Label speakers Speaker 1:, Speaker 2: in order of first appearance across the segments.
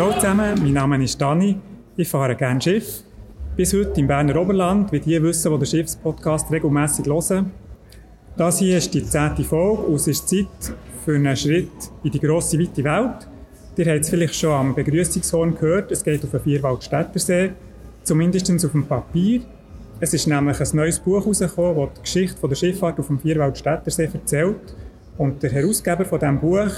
Speaker 1: Ciao zusammen, mein Name ist Dani. Ich fahre gerne Schiff. Bis heute im Berner Oberland, wie die wissen, die den Schiffspodcast regelmäßig hören. Das hier ist die zehnte Folge und es ist Zeit für einen Schritt in die grosse, weite Welt. Ihr habt es vielleicht schon am Begrüßungshorn gehört, es geht auf den Vierwaldstättersee, zumindest auf dem Papier. Es ist nämlich ein neues Buch herausgekommen, das die Geschichte der Schifffahrt auf dem Vierwaldstättersee erzählt. Und der Herausgeber von diesem Buch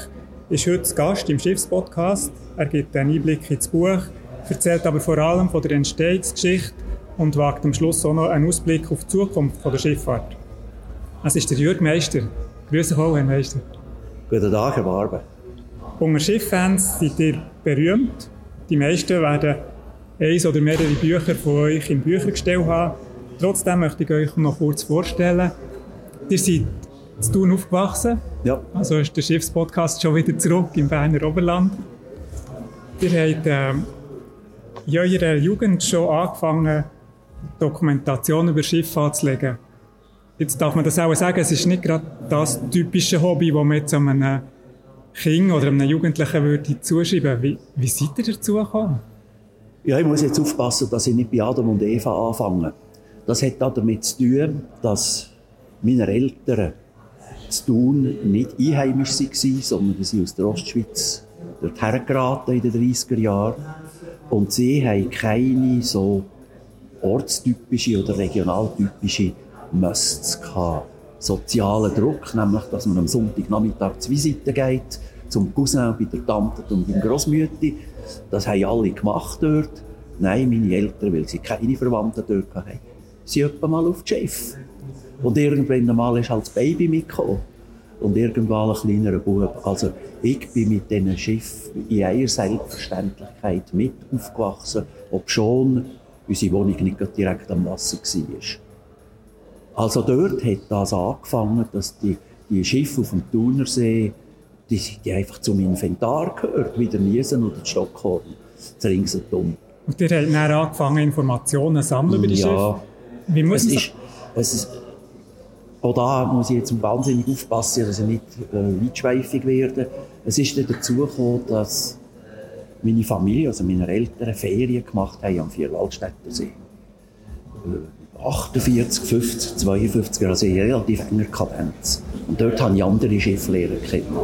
Speaker 1: ist heute Gast im Schiffspodcast. Er gibt einen Einblick ins Buch, erzählt aber vor allem von der Entstehungsgeschichte und wagt am Schluss auch noch einen Ausblick auf die Zukunft der Schifffahrt. Es ist der Jürg Meister. Grüße wohl, Herr Meister.
Speaker 2: Guten Tag, Herr Barbe.
Speaker 1: Unter Schifffans seid ihr berühmt. Die meisten werden eins oder mehrere Bücher von euch im Büchergestell haben. Trotzdem möchte ich euch noch kurz vorstellen. Ihr seid zu Thun aufgewachsen.
Speaker 2: Ja.
Speaker 1: Also ist der Schiffspodcast schon wieder zurück im Berner Oberland. Ihr habt äh, in eurer Jugend schon angefangen, Dokumentation über Schiffe anzulegen. Jetzt darf man das auch sagen, es ist nicht gerade das typische Hobby, das man jetzt einem Kind oder einem Jugendlichen würde zuschreiben. Wie, wie seid ihr dazu gekommen?
Speaker 2: Ja, ich muss jetzt aufpassen, dass ich nicht bei Adam und Eva anfange. Das hat damit zu tun, dass meine Eltern zu tun nicht einheimisch waren, sondern sie aus der Ostschweiz dorthin geraten in den 30er Jahren. Und sie haben keine so ortstypische oder regionaltypische Musts gehabt. Sozialen Druck, nämlich, dass man am Sonntagnachmittag zur Visite geht, zum Cousin bei der Tante und beim Grossmütti. Das haben alle gemacht dort. Nein, meine Eltern, weil sie keine Verwandten dort hatten, sind etwa mal auf das Schiff. Und irgendwann einmal ist halt das Baby mitgekommen. Und irgendwann ein kleinerer Bub. Also, ich bin mit diesen Schiffen in einer Selbstverständlichkeit mit aufgewachsen, obschon unsere Wohnung nicht direkt am Wasser war. Also dort hat das angefangen, dass die, die Schiffe auf dem Thunersee, die, die einfach zum Inventar gehört, wie der Niesen oder der Stockhorn, das ringsherum.
Speaker 1: Und ihr habt dann angefangen, Informationen zu sammeln über die
Speaker 2: ja,
Speaker 1: Schiffe? Wie muss
Speaker 2: es ist, es ist, auch da muss ich jetzt wahnsinnig aufpassen, dass ich nicht äh, weitschweifig werde. Es ist dann dazu gekommen, dass meine Familie, also meine Eltern, Ferien gemacht haben am Vierwaldstättersee. Äh, 48, 50, 52, also in relativ enger Kadenz. Und dort habe ich andere Schifflehrer kennen.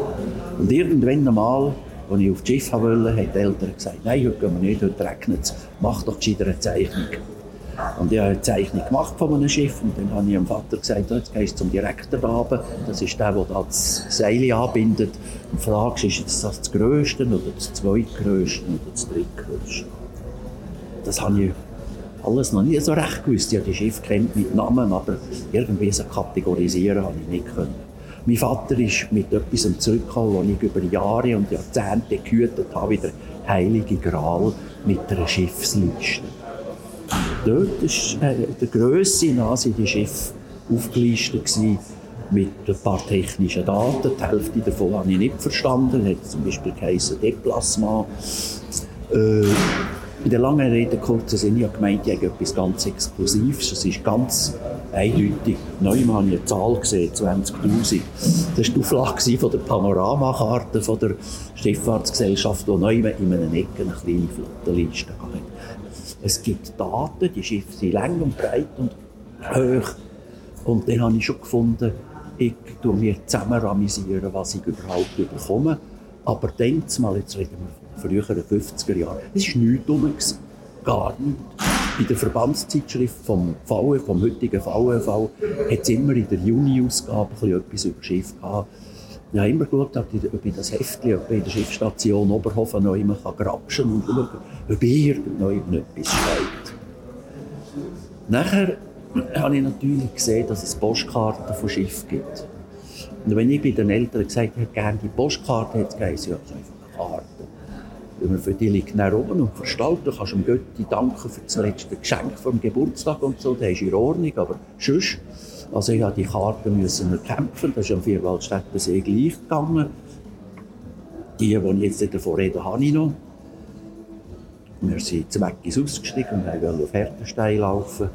Speaker 2: Und irgendwann einmal, als ich auf das Schiff wollte, haben die Eltern gesagt, nein, heute gehen wir nicht, heute regnet es, mach doch gescheiter eine Zeichnung. Und ich habe eine Zeichnung gemacht von einem Schiff und dann habe ich dem Vater gesagt, jetzt gehst du zum Direktor da. Das ist der, der das Seil anbindet und fragst, ist das das Größte oder das Zweitgrößte oder das Drittgrößte? Das habe ich alles noch nie so recht gewusst. Ich habe die Schiffe kennt mit Namen, aber irgendwie so kategorisieren habe ich nicht können. Mein Vater ist mit etwas zurückgekommen, was ich über Jahre und Jahrzehnte gehütet habe, wie der Heilige Gral mit einer Schiffsliste. Dort war äh, der Grösse nach die Schiffe aufgelistet mit ein paar technischen Daten. Die Hälfte davon habe ich nicht verstanden. Es hat zum Beispiel geheißen Deplacement. Äh, in der langen Rede, kurzen Sinn, ich habe gemeint, ich habe etwas ganz Exklusives. Es ist ganz eindeutig. Neumann habe ich eine Zahl gesehen, 20'000. Das war die Auflage von der Panoramakarte der Schifffahrtsgesellschaft, die Neumann in einem Ecken eine kleine Flottenliste hatte. Es gibt Daten, die Schiffe sind lang und breit und hoch. Und dann habe ich schon gefunden, ich tue mir zusammenramisieren, was ich überhaupt bekomme. Aber dann mal, jetzt reden wir von früheren 50er Jahren, es war nichts rum. Gar nichts. In der Verbandszeitschrift vom VW, vom heutigen VW hat es immer in der Juni-Ausgabe etwas über Schiff gehabt. Ich habe immer geschaut, ob ich das Heftchen ob ich in der Schiffsstation Oberhofen noch immer grapschen kann und schauen, ob irgendjemand etwas schreibt. Nachher habe ich natürlich gesehen, dass es Postkarten von Schiff gibt. Und wenn ich bei den Eltern gesagt habe, hätte gerne die Postkarte, hat es geheißen, ja, das ist einfach eine Karte. Weil für die liegt dann oben und verstaut, du kannst dem Götti danken für das letzte Geschenk vom Geburtstag und so, das ist in Ordnung, aber sonst, also ich musste die Karte müssen erkämpfen, das ist am Vierwaldstättensee gleich gegangen. Die, die ich jetzt davon rede, habe ich noch. Wir sind zum Eckis ausgestiegen und wollten auf Hertenstein laufen.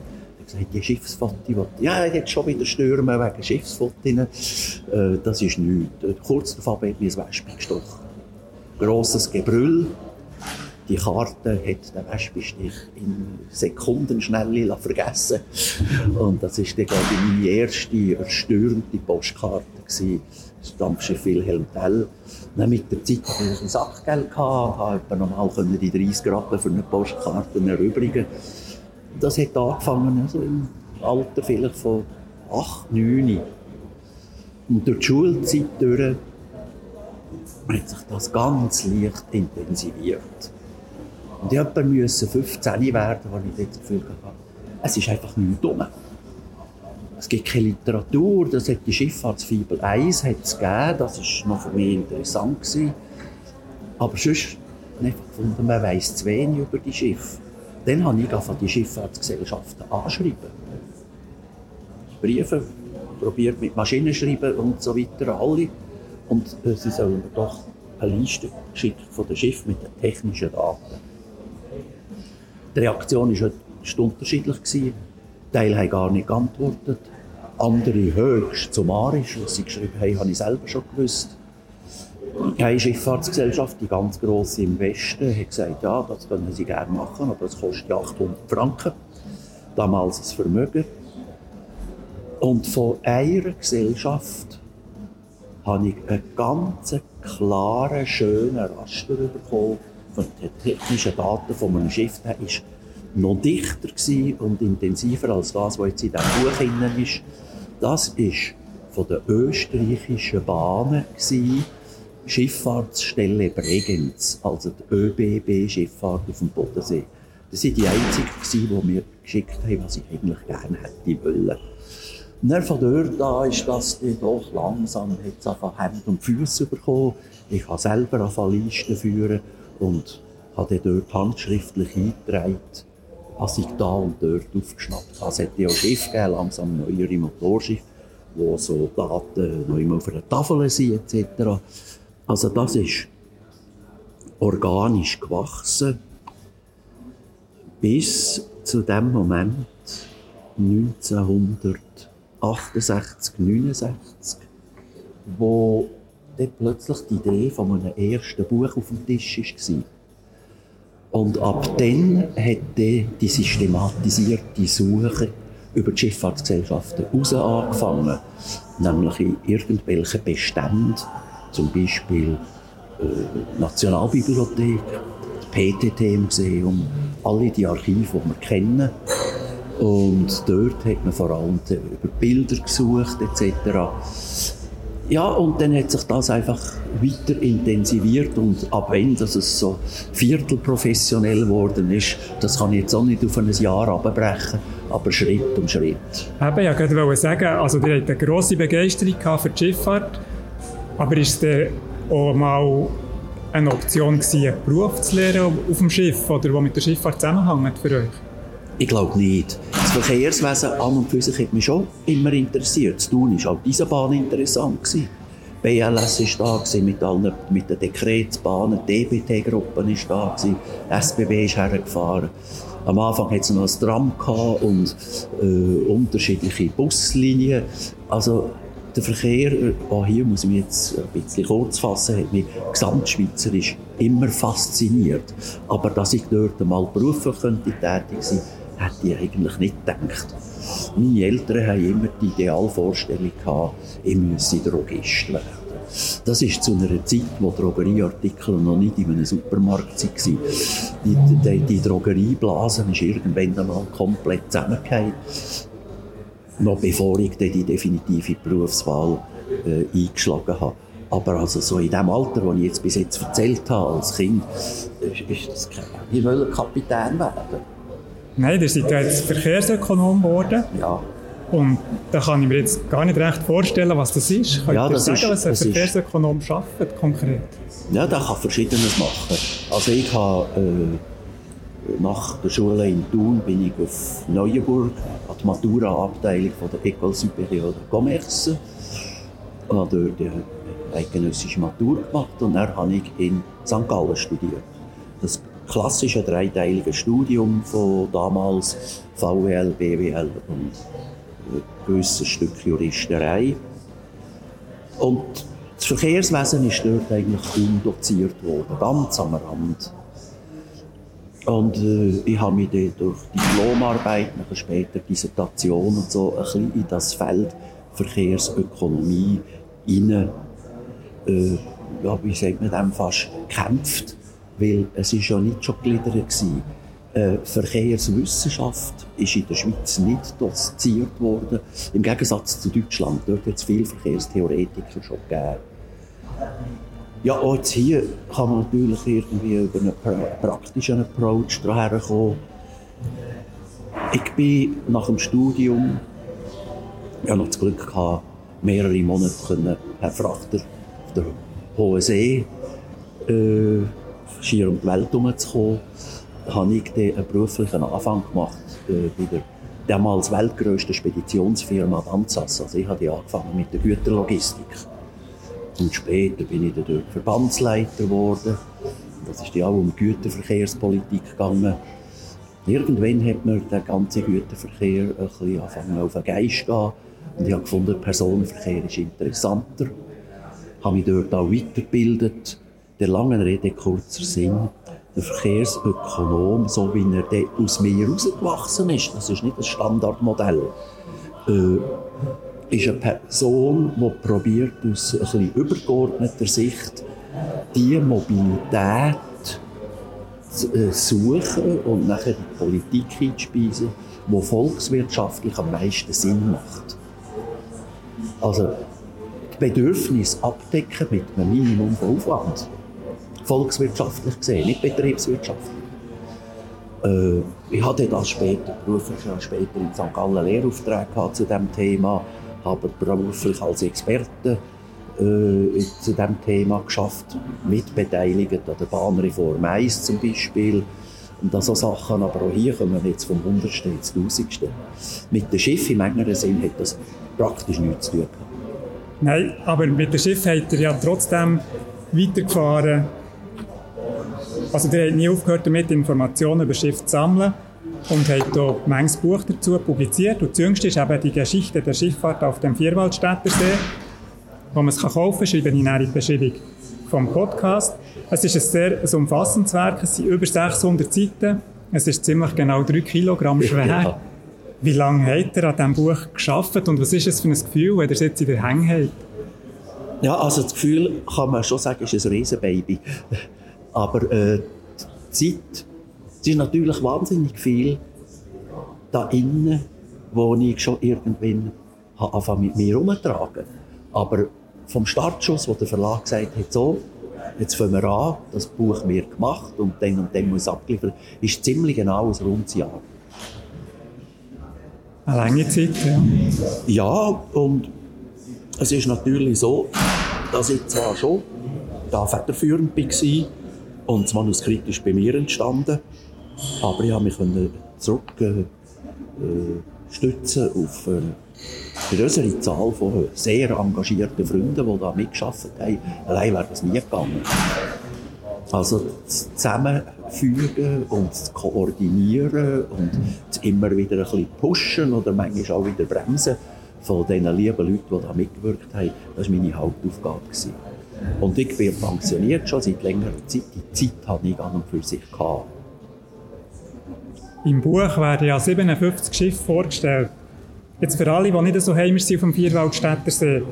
Speaker 2: Ich habe gesagt, die Schiffsfotos, ja, jetzt schon wieder stürmen wegen Schiffsfotos. Äh, das ist nichts. Kurz davor hat mir ein Wespe gestochen. Grosses Gebrüll. Die Karte hat der Wespenstich in Sekundenschnelle vergessen Und das war dann, glaube meine erste erstörende Postkarte. Gewesen. Das Dampfschiff Wilhelm Tell. Dann mit der Zeit hatte ich ein Sackgeld, habe normal die 30 Rappen für eine Postkarte erübrigen. Das hat angefangen, also im Alter vielleicht von 8, 9. Und durch die Schulzeit durch hat sich das ganz leicht intensiviert. Und ich musste 15 werden, wo ich das Gefühl hatte, es ist einfach nicht dumm. Es gibt keine Literatur, das hat die Schifffahrtsfibel 1 hat es gegeben, das war noch für mich interessant. Gewesen. Aber sonst habe ich gefunden, man weiss zu wenig über die Schiffe. Dann habe ich von die Schifffahrtsgesellschaften anschreiben. Briefe probiert mit Maschinenschreiben und so weiter alle. Und äh, sie sollen mir doch eine Liste schicken von den Schiffen mit den technischen Daten. Die Reaktion war unterschiedlich. Gewesen. Teil haben gar nicht geantwortet. Andere höchst summarisch, was sie geschrieben haben, habe ich selber schon gewusst. Eine Schifffahrtsgesellschaft, die ganz grosse im Westen, hat gesagt, ja, das können sie gerne machen, aber das kostet 800 Franken. Damals das Vermögen. Und von einer Gesellschaft habe ich einen ganz klaren, schönen Raster bekommen den technischen Daten von einem Schiff. Der war noch dichter und intensiver als das, was jetzt in diesem Buch drin ist. Das war von den österreichischen Bahnen. Schifffahrtsstelle Bregenz, also die ÖBB-Schifffahrt auf dem Bodensee. Das waren die einzigen, die mir geschickt haben, was ich eigentlich gerne hätte wollen. Und dann von dort an ist das doch langsam jetzt einfach Hände und Füße bekommen. Ich habe selber Listen führen und habe dort handschriftlich eingetragen, was ich da und dort aufgeschnappt habe. Es hat ja Schiffe gegeben, langsam neuere Motorschiffe, wo so Daten noch immer auf einer Tafel sind etc. Also das ist organisch gewachsen bis zu dem Moment 1900 68, 69, wo dann plötzlich die Idee von einem ersten Buch auf dem Tisch war. Und ab dann hat die systematisierte Suche über die Schifffahrtsgesellschaften heraus angefangen. Nämlich in irgendwelchen Beständen, zum Beispiel äh, Nationalbibliothek, das PTT-Museum, alle die Archive, die wir kennen, und dort hat man vor allem über Bilder gesucht etc. Ja, und dann hat sich das einfach weiter intensiviert und ab wenn das es so viertelprofessionell geworden ist, das kann ich jetzt auch nicht auf ein Jahr abbrechen, aber Schritt um Schritt.
Speaker 1: Eben, ja, ich wollte sagen, also ihr habt eine grosse Begeisterung für die Schifffahrt, aber ist es auch mal eine Option gewesen, einen Beruf zu lernen auf dem Schiff oder der mit der Schifffahrt zusammenhängt für euch?
Speaker 2: Ich glaube nicht. Verkehrswesen an und für sich hat mich schon immer interessiert. Das Tun war auch diese Bahn interessant. Gewesen. BLS war da mit, allen, mit den Dekretsbahnen, die DBT-Gruppe war da, gewesen. SBB ist hergefahren. Am Anfang hatte es noch ein Tram und äh, unterschiedliche Buslinien. Also der Verkehr, äh, auch hier muss ich mich jetzt ein bisschen kurz fassen, hat mich gesamtschweizerisch immer fasziniert. Aber dass ich dort einmal beruflich könnte tätig sein könnte, hätte ich eigentlich nicht gedacht. Meine Eltern haben immer die Idealvorstellung gehabt, ich müsse Drogist werden. Das ist zu einer Zeit, wo Drogerieartikel noch nicht in einem Supermarkt waren. Die, die, die Drogerieblase ist irgendwann einmal komplett zusammengefallen. Noch bevor ich die definitive Berufswahl äh, eingeschlagen habe. Aber also so in dem Alter, das ich jetzt bis jetzt erzählt habe, als Kind, ist, ist das kein... Ich will Kapitän werden.
Speaker 1: Nein, ihr seid jetzt Verkehrsökonom geworden.
Speaker 2: Ja.
Speaker 1: Und da kann ich mir jetzt gar nicht recht vorstellen, was das ist. Könnt
Speaker 2: ja,
Speaker 1: ihr
Speaker 2: sagen,
Speaker 1: ist, was ein Verkehrsökonom arbeitet, konkret?
Speaker 2: Ja, der kann Verschiedenes machen. Also ich habe äh, nach der Schule in Thun bin ich auf Neuenburg an die Matura-Abteilung der École Supérieure de Commerce und habe dort die eidgenössische Matur gemacht und dann habe ich in St. Gallen studiert. Das klassische dreiteilige Studium von damals VWL, BWL und ein gewisses Stück Juristerei. Und das Verkehrswesen ist dort eigentlich kaum doziert worden, ganz am Rand. Und äh, ich habe mich dann durch Diplomarbeit, nachher später Dissertation und so, ein bisschen in das Feld Verkehrsökonomie hinein, äh, ja, wie sagt man dem, fast gekämpft. Weil es ist ja nicht schon gegliedert gewesen. Äh, Verkehrswissenschaft ist in der Schweiz nicht doziert worden. Im Gegensatz zu Deutschland. Dort hat es viele Verkehrstheoretiker schon gegeben. Ja, auch jetzt hier kann man natürlich irgendwie über einen praktischen Approach daher kommen. Ich bin nach dem Studium, ja noch das Glück gehabt, mehrere Monate können Frachter auf der Hohen See äh, schier um die Welt herumzukommen, habe ich einen beruflichen Anfang gemacht äh, bei der damals weltgrößten Speditionsfirma Danzas. Also ich habe angefangen mit der Güterlogistik. Und später bin ich dann Verbandsleiter geworden. Das ist ja auch um Güterverkehrspolitik gegangen. Irgendwann hat mir der ganze Güterverkehr ein bisschen angefangen auf den Geist zu gehen. Und ich habe gefunden, Personenverkehr ist interessanter. Ich habe mich dort auch weitergebildet. Der langen Rede kurzer Sinn. Der Verkehrsökonom, so wie er aus mir herausgewachsen ist, das ist nicht das Standardmodell, äh, ist eine Person, die probiert, aus ein bisschen übergeordneter Sicht die Mobilität äh, suchen und nachher die Politik einzuspeisen, die volkswirtschaftlich am meisten Sinn macht. Also, die Bedürfnisse abdecken mit einem Minimum von Aufwand. Volkswirtschaftlich gesehen, nicht betriebswirtschaftlich. Äh, ich hatte das später, beruflich später in St. Gallen Lehrauftrag zu diesem Thema aber beruflich als Experte äh, zu diesem Thema geschafft, mitbeteiligt an der Bahnreform 1 zum Beispiel. Und so Sachen, aber auch hier kommen wir jetzt vom Hundertsten ins Tausendste. Mit dem Schiff im engeren Sinn hat das praktisch nichts zu tun.
Speaker 1: Nein, aber mit dem Schiff hat er ja trotzdem weitergefahren. Also der hat nie aufgehört damit, Informationen über das Schiff zu sammeln und hat hier manches Buch dazu publiziert. Und das jüngste ist eben die Geschichte der Schifffahrt auf dem Vierwaldstätter See, wo man es kaufen kann, schreibe ich in die Beschreibung vom Podcast. Es ist ein sehr ein umfassendes Werk, es sind über 600 Seiten, es ist ziemlich genau 3 Kilogramm schwer. Ja. Wie lange hat er an diesem Buch geschafft und was ist es für ein Gefühl, wenn er es jetzt in der Hänge hat?
Speaker 2: Ja, also das Gefühl kann man schon sagen, ist ein Riesenbaby. Aber äh, die Zeit es ist natürlich wahnsinnig viel da innen, wo ich schon irgendwann habe mit mir herumtragen. Aber vom Startschuss, wo der Verlag gesagt hat, so, jetzt fangen wir an, das Buch wird gemacht und dann und dann muss abgeliefert ist ziemlich genau ein rundes Jahr.
Speaker 1: Eine lange Zeit, ja.
Speaker 2: Ja, und es ist natürlich so, dass ich zwar schon da federführend war und das Manuskript ist bei mir entstanden, aber ich habe mich zurückstützen äh, auf eine größere Zahl von sehr engagierten Freunden, die da mitgearbeitet haben. Allein wäre das nie gegangen. Also das Zusammenfügen und das Koordinieren und das immer wieder ein bisschen pushen oder manchmal auch wieder bremsen von den lieben Leuten, die da mitgewirkt haben, das war meine Hauptaufgabe. Und ich bin pensioniert schon seit längerer Zeit. Die Zeit hatte ich an und für sich gehabt.
Speaker 1: Im Buch werden ja 57 Schiffe vorgestellt. Jetzt für alle, die nicht so heimisch sind auf dem Vierwaldstätter See,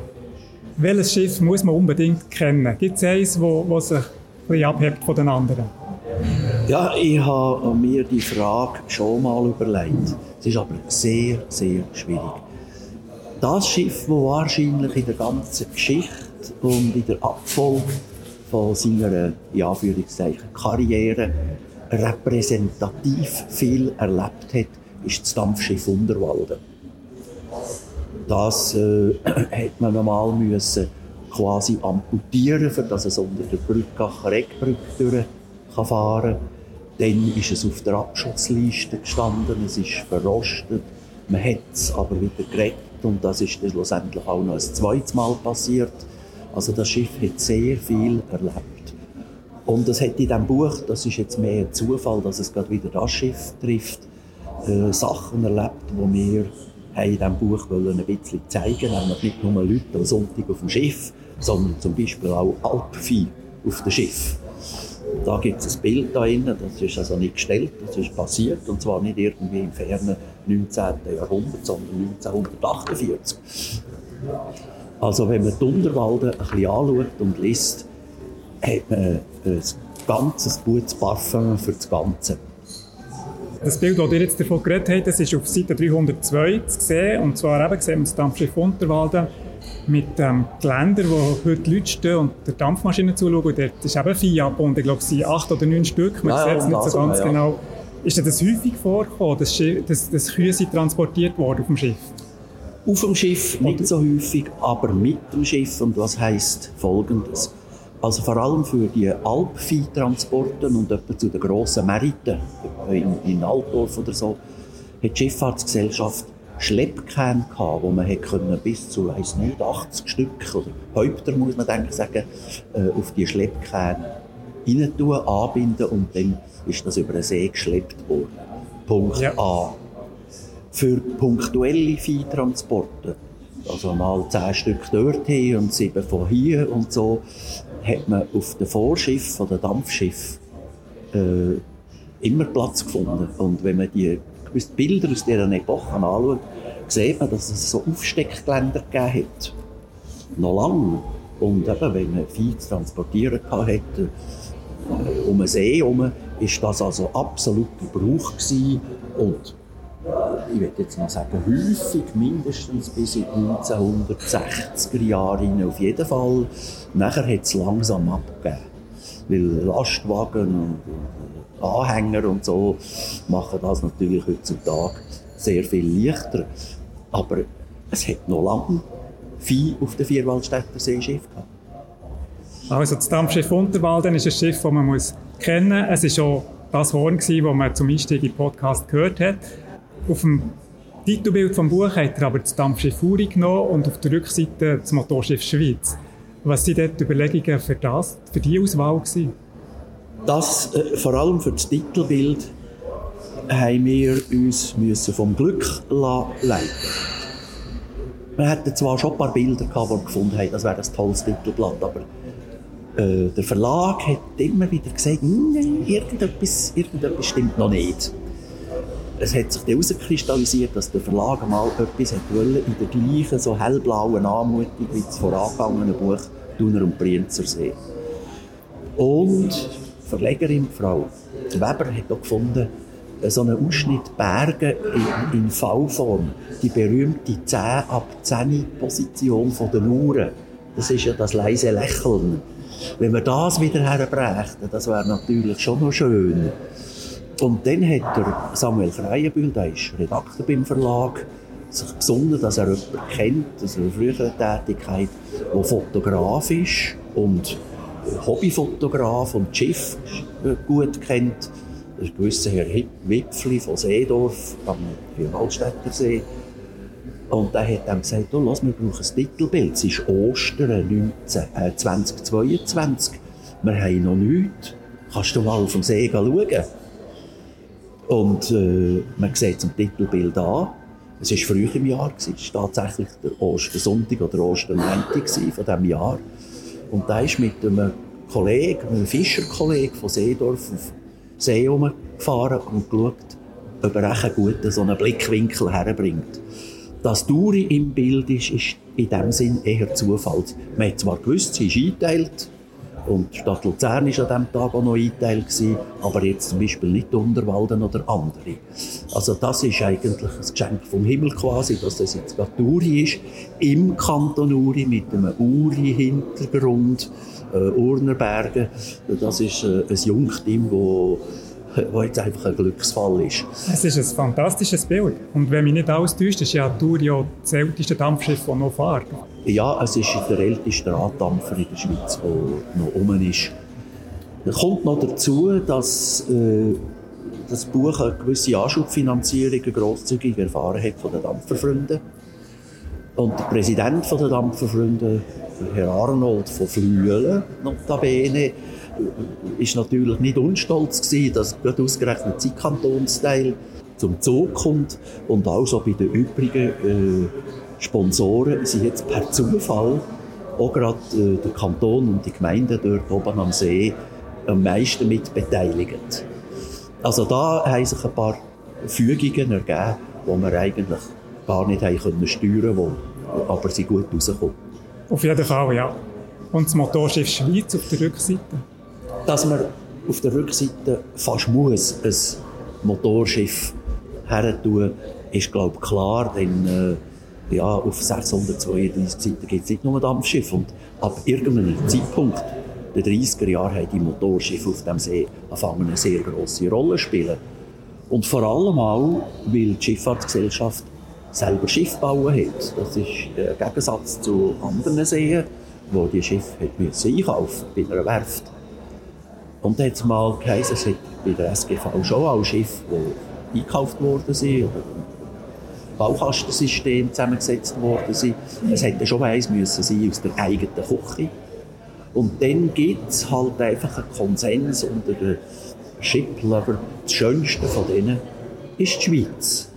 Speaker 1: welches Schiff muss man unbedingt kennen? Gibt es eins, das sich ein bisschen abhebt von den anderen?
Speaker 2: Ja, ich habe mir die Frage schon mal überlegt. Es ist aber sehr, sehr schwierig. Das Schiff, das wahrscheinlich in der ganzen Geschichte und in der Abfolge von seiner ja, Karriere repräsentativ viel erlebt hat, ist das Dampfschiff Unterwalden. Das äh, man normal müssen quasi amputieren, für dass es unter der Brückacher Eckbrücke durch kann fahren Dann ist es auf der Abschutzliste gestanden, es ist verrostet, man hat es aber wieder gerettet und das ist dann schlussendlich auch noch ein zweites Mal passiert. Also das Schiff hat sehr viel erlebt. Und es hat in diesem Buch, das ist jetzt mehr Zufall, dass es gerade wieder das Schiff trifft, äh, Sachen erlebt, die wir in diesem Buch wollen ein bisschen zeigen Nämlich nicht nur Leute am Sonntag auf dem Schiff, sondern zum Beispiel auch Alpvieh auf dem Schiff. Da gibt es ein Bild da innen, das ist also nicht gestellt, das ist passiert und zwar nicht irgendwie im fernen 19. Jahrhundert, sondern 1948. Also wenn man die Unterwalden ein bisschen anschaut und liest, hat man ein ganzes gutes Parfum für das Ganze.
Speaker 1: Das Bild, das ihr jetzt davon geredet habt, das ist auf Seite 302 zu sehen. Und zwar eben sehen wir das Dampfschiff Unterwalden mit dem Geländer, wo heute Leute stehen und der Dampfmaschine zuschauen. Und dort ist eben Vieh abgebunden. Ich glaube, es sind acht oder neun Stück. Man
Speaker 2: ja,
Speaker 1: sieht es nicht so ganz
Speaker 2: ja.
Speaker 1: genau. Ist das häufig vorgekommen, dass, dass, dass Kühe transportiert worden auf dem Schiff?
Speaker 2: Auf dem Schiff nicht so häufig, aber mit dem Schiff. Und was heisst Folgendes? Also vor allem für die Alpviehtransporte und etwa zu den grossen Märkten in, in Altdorf oder so, hat die Schifffahrtsgesellschaft Schleppkähne gehabt, wo man hätte bis zu, weiss nicht, 80 Stück oder Häupter, muss man denken, sagen, äh, auf die Schleppkähne rein tun, anbinden und dann ist das über den See geschleppt worden. Punkt
Speaker 1: Ja.
Speaker 2: A. Für punktuelle Viehtransporte, also mal 10 Stück dorthin und 7 von hier und so, hat man auf dem Vorschiff von der Dampfschiff äh, immer Platz gefunden. Und wenn man die Bilder aus dieser Epoche anschaut, sieht man, dass es so Aufsteckgeländer gegeben hat. Noch lange. Und eben, wenn man Vieh zu transportieren hatte, äh, um den See herum, ist das also absolut Gebrauch gewesen. Und ich würde jetzt mal sagen, häufig, mindestens bis in die 1960er Jahre auf jeden Fall. Nachher hat es langsam abgegeben. Weil Lastwagen und äh, Anhänger und so machen das natürlich heutzutage sehr viel leichter. Aber es hat noch lange Vieh auf den Vierwaldstätter Seeschiff gehabt.
Speaker 1: Also das Dampfschiff Unterwalden ist ein Schiff, das man muss kennen muss. Es war auch das Horn, das man zum Einstieg in den Podcast gehört hat. Auf dem Titelbild vom Buch hat er aber das Dampfschiff Uri genommen und auf der Rückseite das Motorschiff Schweiz. Was sind dort die Überlegungen für, das, für die Auswahl gewesen?
Speaker 2: Das, äh, vor allem für das Titelbild, haben wir uns vom Glück leiten Wir hatten zwar schon ein paar Bilder gehabt, die wir gefunden haben, das wäre ein tolles Titelblatt, aber äh, der Verlag hat immer wieder gesagt, nein, irgendetwas, irgendetwas stimmt noch nicht. Es hat sich herauskristallisiert, dass der Verlag mal etwas hat wollen, in der gleichen so hellblauen Anmutung wie das vorangegangene Buch «Thuner und Brienzersee». Und die Verlegerin, Frau Weber, hat auch gefunden, so einen Ausschnitt Berge in, in V-Form, die berühmte 10 ab 10 Position den Uhren, das ist ja das leise Lächeln. Wenn wir das wieder herbrächten, das wäre natürlich schon noch schön. Und dann hat der Samuel Kreienbühl, der ist Redakteur beim Verlag, sich besonnen, dass er jemanden kennt, aus einer früheren Tätigkeit, der Fotograf ist und Hobbyfotograf und Schiff gut kennt. Das ist ein gewisser Herr Wipfli von Seedorf am Waldstätter See. Und der hat dann gesagt, oh, lass, wir brauchen ein Titelbild. Es ist Ostern 19, äh, 2022. Wir haben noch nichts. Kannst du mal auf dem See schauen? Und äh, man sieht zum Titelbild an, es war früh im Jahr, es war tatsächlich der Ostersonntag oder Ostermäntig von diesem Jahr. Und da ist mit einem Kollegen, einem Fischerkollegen von Seedorf auf See gefahren und geschaut, ob er einen guten so einen Blickwinkel herbringt. Dass Duri im Bild ist, ist in dem Sinn eher Zufall. Man hat zwar gewusst, sie ist eingeteilt, und die Stadt Luzern war an diesem Tag auch noch eingeteilt, gewesen, aber jetzt zum Beispiel nicht Unterwalden oder andere. Also das ist eigentlich ein Geschenk vom Himmel quasi, dass das jetzt gerade Uri ist, im Kanton Uri mit einem Uri-Hintergrund, äh, Urnerbergen. Das ist äh, ein Jungteam, wo wo jetzt einfach ein Glücksfall ist.
Speaker 1: Es ist ein fantastisches Bild. Und wenn mich nicht alles täuscht, ist ja Turio das älteste Dampfschiff, das noch fährt.
Speaker 2: Ja, es ist der älteste Raddampfer in der Schweiz, der noch rum ist. Es kommt noch dazu, dass äh, das Buch eine gewisse Anschubfinanzierung grosszügig erfahren hat von den Dampferfreunden. Und der Präsident von den Dampferfreunden, Herr Arnold von Flüelen, notabene, ist natürlich nicht unstolz gewesen, dass gerade ausgerechnet sein Kantonsteil zum Zug kommt und auch so bei den übrigen äh, Sponsoren sind jetzt per Zufall auch gerade äh, der Kanton und die Gemeinden dort oben am See am meisten mit beteiligt. Also da haben sich ein paar Fügungen ergeben, die wir eigentlich gar nicht haben können steuern konnten, aber sie gut rauskommen.
Speaker 1: Auf jeden Fall, ja. Und das Motorschiff Schweiz auf der Rückseite?
Speaker 2: Dass man auf der Rückseite fast muss ein Motorschiff her tun, ist glaube ich klar, denn äh, ja, auf 632 Seiten gibt es nicht nur Dampfschiff und ab irgendeinem Zeitpunkt den 30er Jahren haben die Motorschiffe auf dem See angefangen eine sehr grosse Rolle zu spielen. Und vor allem auch, weil die Schifffahrtsgesellschaft selber Schiff bauen hat. Das ist der Gegensatz zu anderen Seen, wo die Schiffe müssen einkaufen bei einer Werft. Und da hat mal geheißen, es hat bei der SGV schon auch Schiffe, die eingekauft worden sind Baukastensystem zusammengesetzt worden sind. Es hätte schon eins müssen sein aus der eigenen Küche. Und dann gibt es halt einfach einen Konsens unter den Shiplover. Das Schönste von denen ist die Schweiz.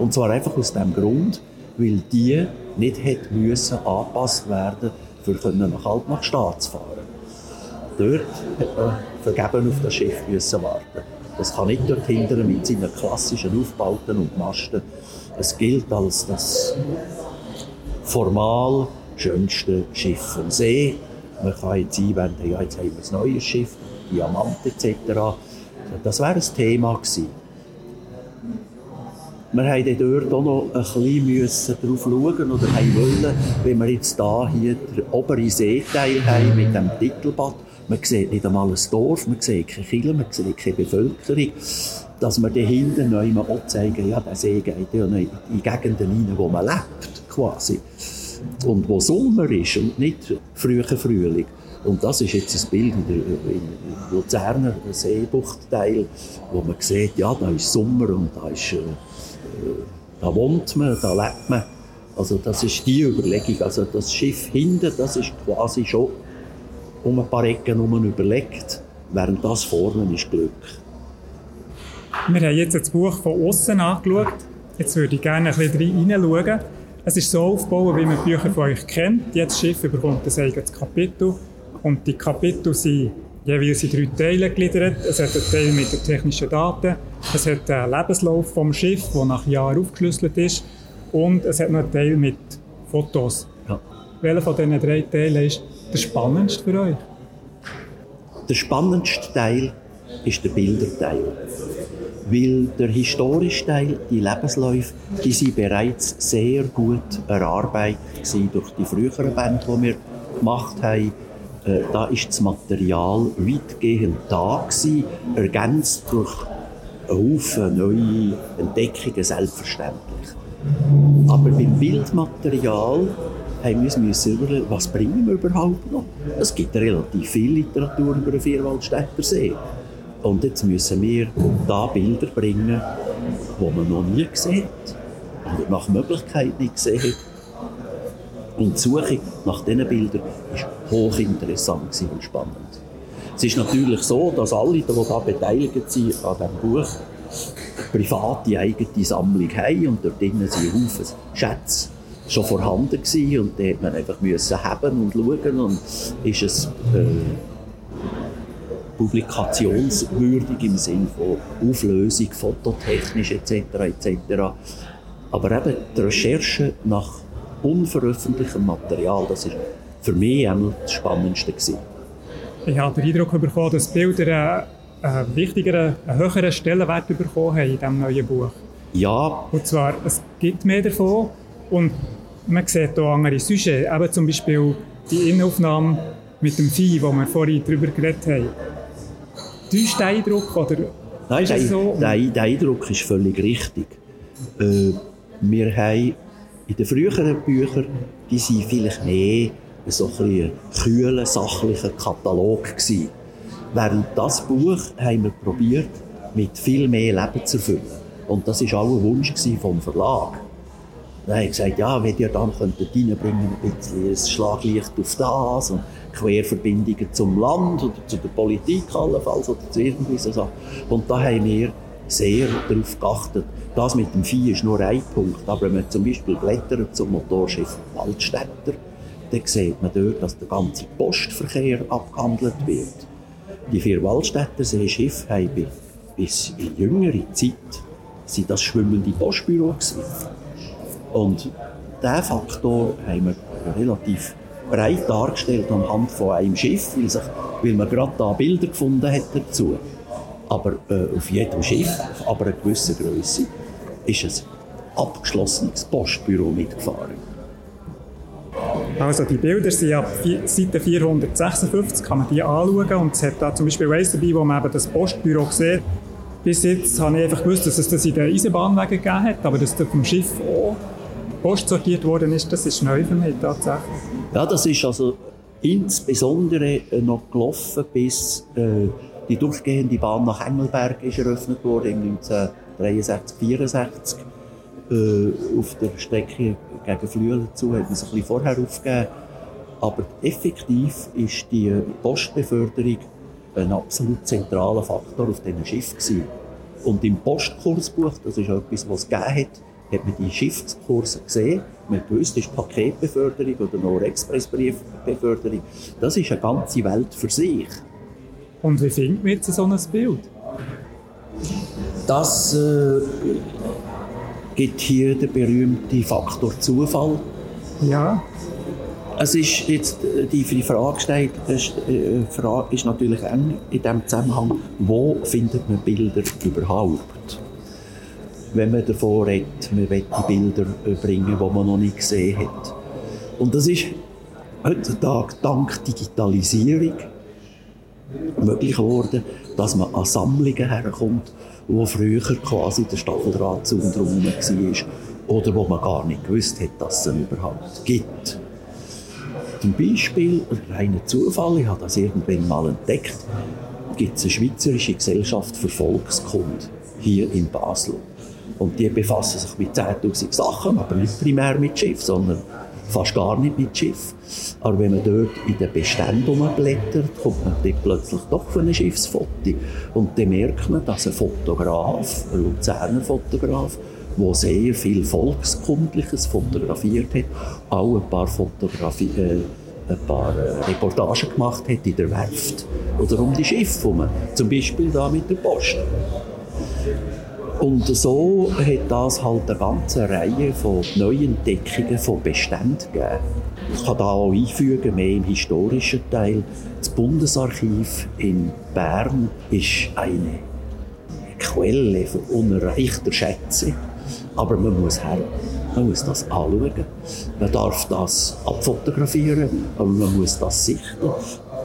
Speaker 2: Und zwar einfach aus dem Grund, weil die nicht hätte müssen angepasst werden für nach Altmarkstadt zu fahren. Dort hat man vergeben auf das Schiff müssen warten. Das kann nicht dort hindern mit seinen klassischen Aufbauten und Masten. Es gilt als das formal schönste Schiff am See. Man kann jetzt einwenden, ja, jetzt haben wir ein neues Schiff, Diamant etc. Das wäre ein Thema gewesen. Wir mussten dort auch noch ein bisschen darauf schauen oder wollen, wenn wir jetzt hier, hier den oberen Seeteil haben mit dem Titelbad. Man sieht nicht einmal ein Dorf, man sieht keine Kirche, man sieht keine Bevölkerung. Dass wir da hinten noch immer auch zeigen, ja, der See geht ja in die Gegenden hinein, wo man lebt, quasi. Und wo Sommer ist und nicht früher Frühling. Und das ist jetzt ein Bild in der in Luzerner Seebuchtteil, wo man sieht, ja, da ist Sommer und da ist, äh, da wohnt man, da lebt man. Also das ist die Überlegung. Also das Schiff hinten, das ist quasi schon um ein paar Ecken herum überlegt, während das vorne ist Glück.
Speaker 1: Wir haben jetzt das Buch von außen angeschaut. Jetzt würde ich gerne ein bisschen reinschauen. Es ist so aufgebaut, wie man Bücher von euch kennt. Jedes Schiff bekommt ein eigenes Kapitel. Und die Kapitel sind jeweils in drei Teile gegliedert. Es hat einen Teil mit den technischen Daten, es hat einen Lebenslauf vom Schiff, der nach Jahren aufgeschlüsselt ist, und es hat noch einen Teil mit Fotos. Ja. Welcher von diesen drei Teilen ist der spannendste für euch?
Speaker 2: Der spannendste Teil ist der Bilderteil. Weil der historische Teil, die Lebensläufe, die sind bereits sehr gut erarbeitet durch die früheren Bände, die wir gemacht haben äh, da ist das Material weitgehend da gewesen, ergänzt durch einen Haufen neue Entdeckungen, selbstverständlich. Aber beim Bildmaterial haben wir uns überlegen, was bringen wir überhaupt noch? Es gibt relativ viel Literatur über den Vierwaldstätter See. Und jetzt müssen wir da Bilder bringen, die man noch nie gesehen hat und nach Möglichkeit nicht gesehen hat. Und die Suche nach diesen Bildern war hochinteressant und spannend. Es ist natürlich so, dass alle, die da beteiligt sind an diesem Buch, private eigene Sammlung haben und dort drinnen sind Haufen Schätze schon vorhanden gewesen und da hat man einfach müssen haben und schauen und ist es äh, publikationswürdig im Sinne von Auflösung, fototechnisch etc. etc. Aber eben die Recherche nach unveröffentlichtem Material. Das ist für mich einmal das Spannendste. Gewesen.
Speaker 1: Ich habe den Eindruck bekommen, dass Bilder einen wichtigeren, einen höheren Stellenwert bekommen haben in diesem neuen Buch.
Speaker 2: Ja.
Speaker 1: Und zwar, es gibt mehr davon und man sieht auch andere Sujets, eben zum Beispiel die Innenaufnahme mit dem Vieh, wo wir vorhin darüber geredet haben. Täuscht der Eindruck? Oder
Speaker 2: Nein, der, so? der, der, Eindruck ist völlig richtig. Äh, wir haben in den früheren Büchern, die sind vielleicht mehr so ein kühler, sachlicher Katalog gewesen. Während das Buch haben wir probiert, mit viel mehr Leben zu erfüllen. Und das war auch ein Wunsch vom Verlag. Dann haben gesagt, ja, wenn ihr dann könntet reinbringen, ein bisschen ein Schlaglicht auf das und Querverbindungen zum Land oder zu der Politik allenfalls oder zu irgendwie so Und da haben wir sehr darauf geachtet, das mit dem Vieh ist nur ein Punkt. Aber wenn man zum Beispiel blättert zum Motorschiff Waldstätter, dann sieht man dort, dass der ganze Postverkehr abgehandelt wird. Die vier Waldstätter Seeschiffe haben bis in jüngere Zeit sind das schwimmende Postbüro gewesen. Und diesen Faktor haben wir relativ breit dargestellt anhand von einem Schiff, weil, sich, weil man gerade da Bilder gefunden hat dazu. Aber äh, auf jedem Schiff, aber einer gewissen Größe, ist ein abgeschlossenes Postbüro mitgefahren.
Speaker 1: Also die Bilder sind ab Seite 456, kann man die anschauen und es hat da zum Beispiel eins dabei, wo man eben das Postbüro sieht. Bis jetzt habe ich einfach gewusst, dass es das in den Eisenbahnwegen gegeben hat, aber dass da vom Schiff auch Post sortiert worden ist, das ist neu für mich tatsächlich.
Speaker 2: Ja, das ist also insbesondere noch gelaufen, bis äh, die durchgehende Bahn nach Engelberg ist eröffnet wurde, 1963, 64. Äh, auf der Strecke gegen Flüelen zu hat man es ein bisschen vorher aufgegeben. Aber effektiv ist die Postbeförderung ein absolut zentraler Faktor auf diesen Schiffen. Und im Postkursbuch, das ist etwas, was es gegeben hat, hat man die Schiffskurse gesehen. Man wusste, ist Paketbeförderung oder noch Expressbriefbeförderung. Das ist eine ganze Welt für sich.
Speaker 1: Und wie findet man jetzt so ein Bild?
Speaker 2: Das äh, gibt hier den berühmten Faktor Zufall.
Speaker 1: Ja.
Speaker 2: Es ist jetzt äh, die Frage gestellt, ist, äh, Frage ist natürlich eng in diesem Zusammenhang, wo findet man Bilder überhaupt? Wenn man davon redet, man will die Bilder bringen, die man noch nicht gesehen hat. Und das ist heutzutage dank Digitalisierung möglich geworden, dass man an Sammlungen herkommt, wo früher quasi der Staffeldrahtzaun drum war oder wo man gar nicht gewusst hat, dass es ihn überhaupt gibt. Zum Beispiel, reiner Zufall, ich habe das irgendwann mal entdeckt, gibt es eine Schweizerische Gesellschaft für Volkskunde hier in Basel. Und die befassen sich mit 10'000 Sachen, aber nicht primär mit Schiff, sondern fast gar nicht mit Schiff. Aber wenn man dort in den Beständen umblättert, kommt man dort plötzlich doch von einem Schiffsfoto. Und dann merkt man, dass ein Fotograf, ein Luzerner Fotograf, der sehr viel Volkskundliches fotografiert hat, auch ein paar, äh, ein paar äh, Reportagen gemacht hat in der Werft oder um die Schiffe herum. Zum Beispiel da mit der Post. Und so hat das halt eine ganze Reihe von Neuentdeckungen von Beständen gegeben. Ich kann da auch einfügen, mehr im historischen Teil. Das Bundesarchiv in Bern ist eine Quelle von unerreichter Schätze. Aber man muss her. Man muss das anschauen. Man darf das abfotografieren, aber man muss das sichten.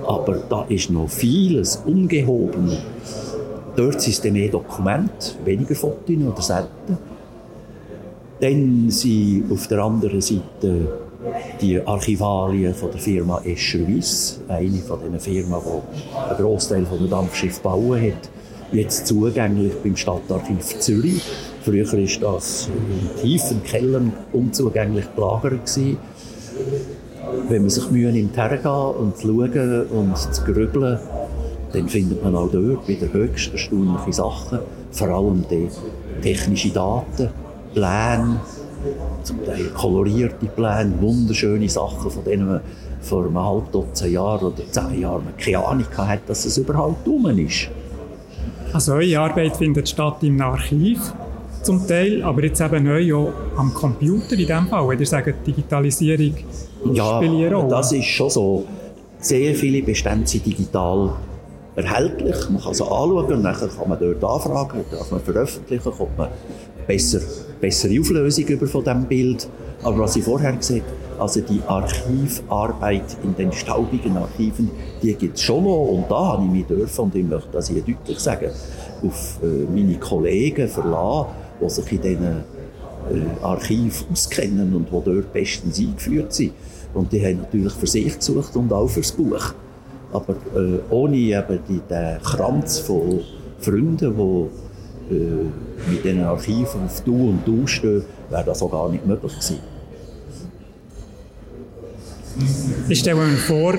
Speaker 2: Aber da ist noch vieles ungehoben. Dort sind es mehr Dokumente, weniger Fotos oder selten. Dann sind auf der anderen Seite die Archivalien von der Firma Escher Wyss, eine von den Firmen, die einen Großteil der Dampfschiff bauen hat, jetzt zugänglich beim Stadtarchiv Zürich. Früher war das in tiefen Kellern unzugänglich gelagert. Wenn man sich Mühe nimmt, herzugehen und zu schauen und zu grübeln, dann findet man auch dort wieder höchst erstaunliche Sachen, vor allem die technische Daten, Pläne, zum Teil kolorierte Pläne, wunderschöne Sachen, von denen man vor einem halben Dutzend Jahren oder zehn Jahren keine Ahnung hatte, dass es überhaupt dumm ist.
Speaker 1: Also eure Arbeit findet statt im Archiv zum Teil, aber jetzt eben neu auch am Computer in dem Fall, wenn ihr sagt, Digitalisierung
Speaker 2: ja, spielt Rolle. das ist schon so. Sehr viele Bestände sind digital erhältlich. Man kann sie anschauen und dann kann man dort anfragen, darf man veröffentlichen, kommt man besser, bessere Auflösung über von diesem Bild. Aber was ich vorher gesagt also die Archivarbeit in den staubigen Archiven, die gibt es schon noch und da habe ich mich dürfen, und ich möchte das hier deutlich sagen, auf äh, meine Kollegen verlassen, die sich in diesen äh, Archiven auskennen und die dort bestens eingeführt sind. Und die haben natürlich für sich gesucht und auch fürs Buch. Aber äh, ohne eben die, den Kranz von Freunden, die äh, mit diesen Archiven auf Du und Du stehen, wäre das auch gar nicht möglich gewesen.
Speaker 1: Ich stelle mir vor,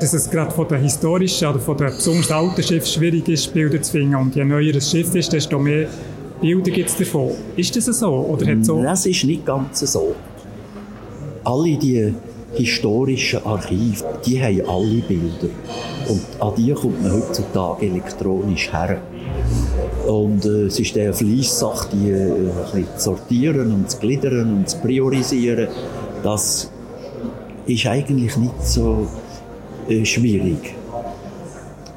Speaker 1: dass es gerade von den historischen oder von den besonders alten Schiffen schwierig ist, Bilder zu finden. Und je neuer ein Schiff ist, desto mehr Bilder gibt es davon. Ist das so? Oder hat so?
Speaker 2: Das ist nicht ganz so. Alle die historischen Archive, die haben alle Bilder. Und an die kommt man heutzutage elektronisch her. Und äh, es ist der Fleisssache, die äh, ein zu sortieren und zu gliedern und zu priorisieren. Das ist eigentlich nicht so äh, schwierig.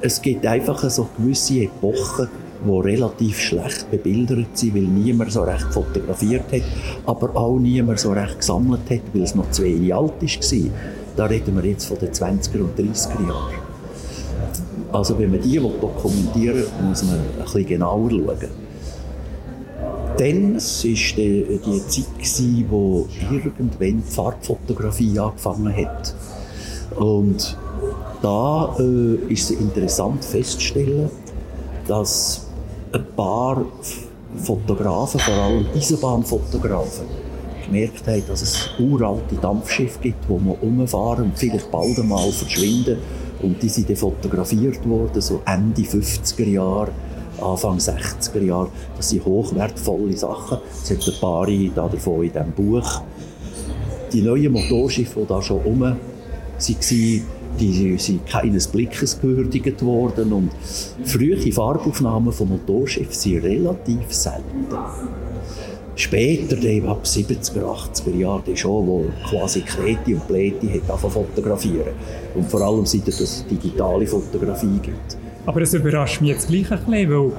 Speaker 2: Es gibt einfach so gewisse Epochen, die relativ schlecht bebildert sind, weil niemand so recht fotografiert hat, aber auch niemand so recht gesammelt hat, weil es noch zu wenig alt war. Da reden wir jetzt von den 20er und 30er Jahren. Also wenn man die dokumentieren will, muss man ein bisschen genauer schauen. Dann war die, die Zeit, wo irgendwann die Farbfotografie angefangen hat. Und da äh, ist es interessant festzustellen, dass ein paar Fotografen, vor allem Eisenbahnfotografen, gemerkt haben, dass es uralte Dampfschiffe gibt, wo man umfahren und vielleicht bald einmal verschwinden. Und die sind dann fotografiert worden, so Ende 50er Jahre, Anfang 60er Jahre. Das sind hochwertvolle Sachen. Es hat ein paar davon in diesem Buch. Die neuen Motorschiffe, die da schon rum waren, die sind keines Blickes gewürdigt worden und frühe Farbaufnahmen von Motorschiffen sind relativ selten. Später, ab 70er, 80er Jahren, schon, wo quasi Kreti und Pleti hat fotografieren. Und vor allem seit es digitale Fotografie gibt.
Speaker 1: Aber es überrascht mich jetzt gleich ein bisschen, weil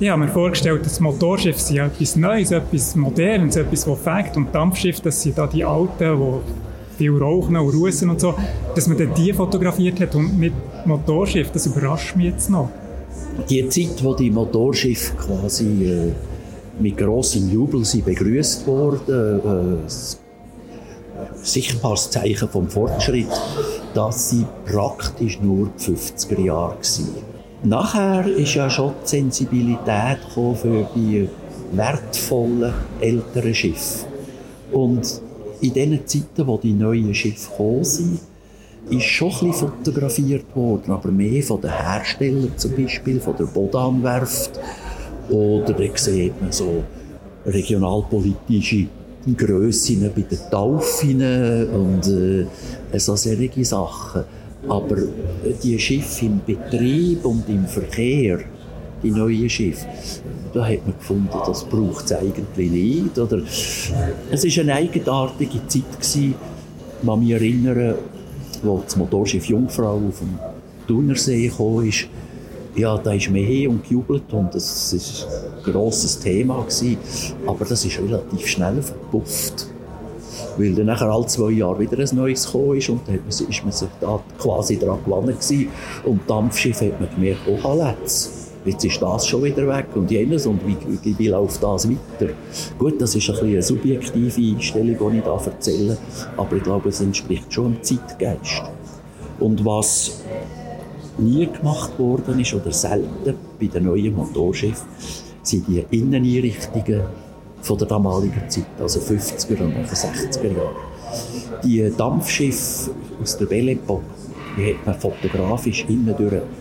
Speaker 1: ich habe mir vorgestellt, dass Motorschiffe etwas Neues, etwas Modernes, etwas, das fängt. Und Dampfschiffe, das sind da die alten, die viel Rauchen und Russen und so, dass man dann die fotografiert hat und nicht Motorschiff, das überrascht mich jetzt noch.
Speaker 2: Die Zeit, wo die Motorschiffe quasi äh, mit grossem Jubel sind begrüßt wurden, äh, sichtbares Zeichen vom Fortschritt, das sie praktisch nur die 50er Jahre gewesen. Nachher ist ja schon die Sensibilität für die wertvollen älteren Schiffe. Und in den Zeiten, wo die neuen Schiffe gekommen sind, ist schon ein bisschen fotografiert worden, aber mehr von den Herstellern zum Beispiel, von der Bodanwerft. Oder da sieht man so regionalpolitische Grössen bei den Taufen und äh, so solche Sachen. Aber die Schiffe im Betrieb und im Verkehr, die neuen Schiffe, da hat man gefunden, das braucht es eigentlich nicht. Oder es war eine eigenartige Zeit, gewesen, man mich erinnern, wo das Motorschiff Jungfrau auf dem Thunersee kam, ja, da ist mehr und gejubelt und das war ein grosses Thema gewesen, aber das ist relativ schnell verpufft. Weil dann nachher alle zwei Jahre wieder ein neues gekommen ist und dann ist man sich da quasi daran gewonnen gewesen. Und Dampfschiff hat man gemerkt, oh, Let's jetzt ist das schon wieder weg und jenes und wie, wie, läuft das weiter? Gut, das ist ein eine subjektive Einstellung, die ich da erzähle, aber ich glaube, es entspricht schon dem Zeitgeist. Und was nie gemacht worden ist oder selten bei den neuen Motorschiffen, sind die Inneneinrichtungen von der damaligen Zeit, also 50er und 60er Jahre. Die Dampfschiffe aus der Belle Epoque die hat man fotografisch innen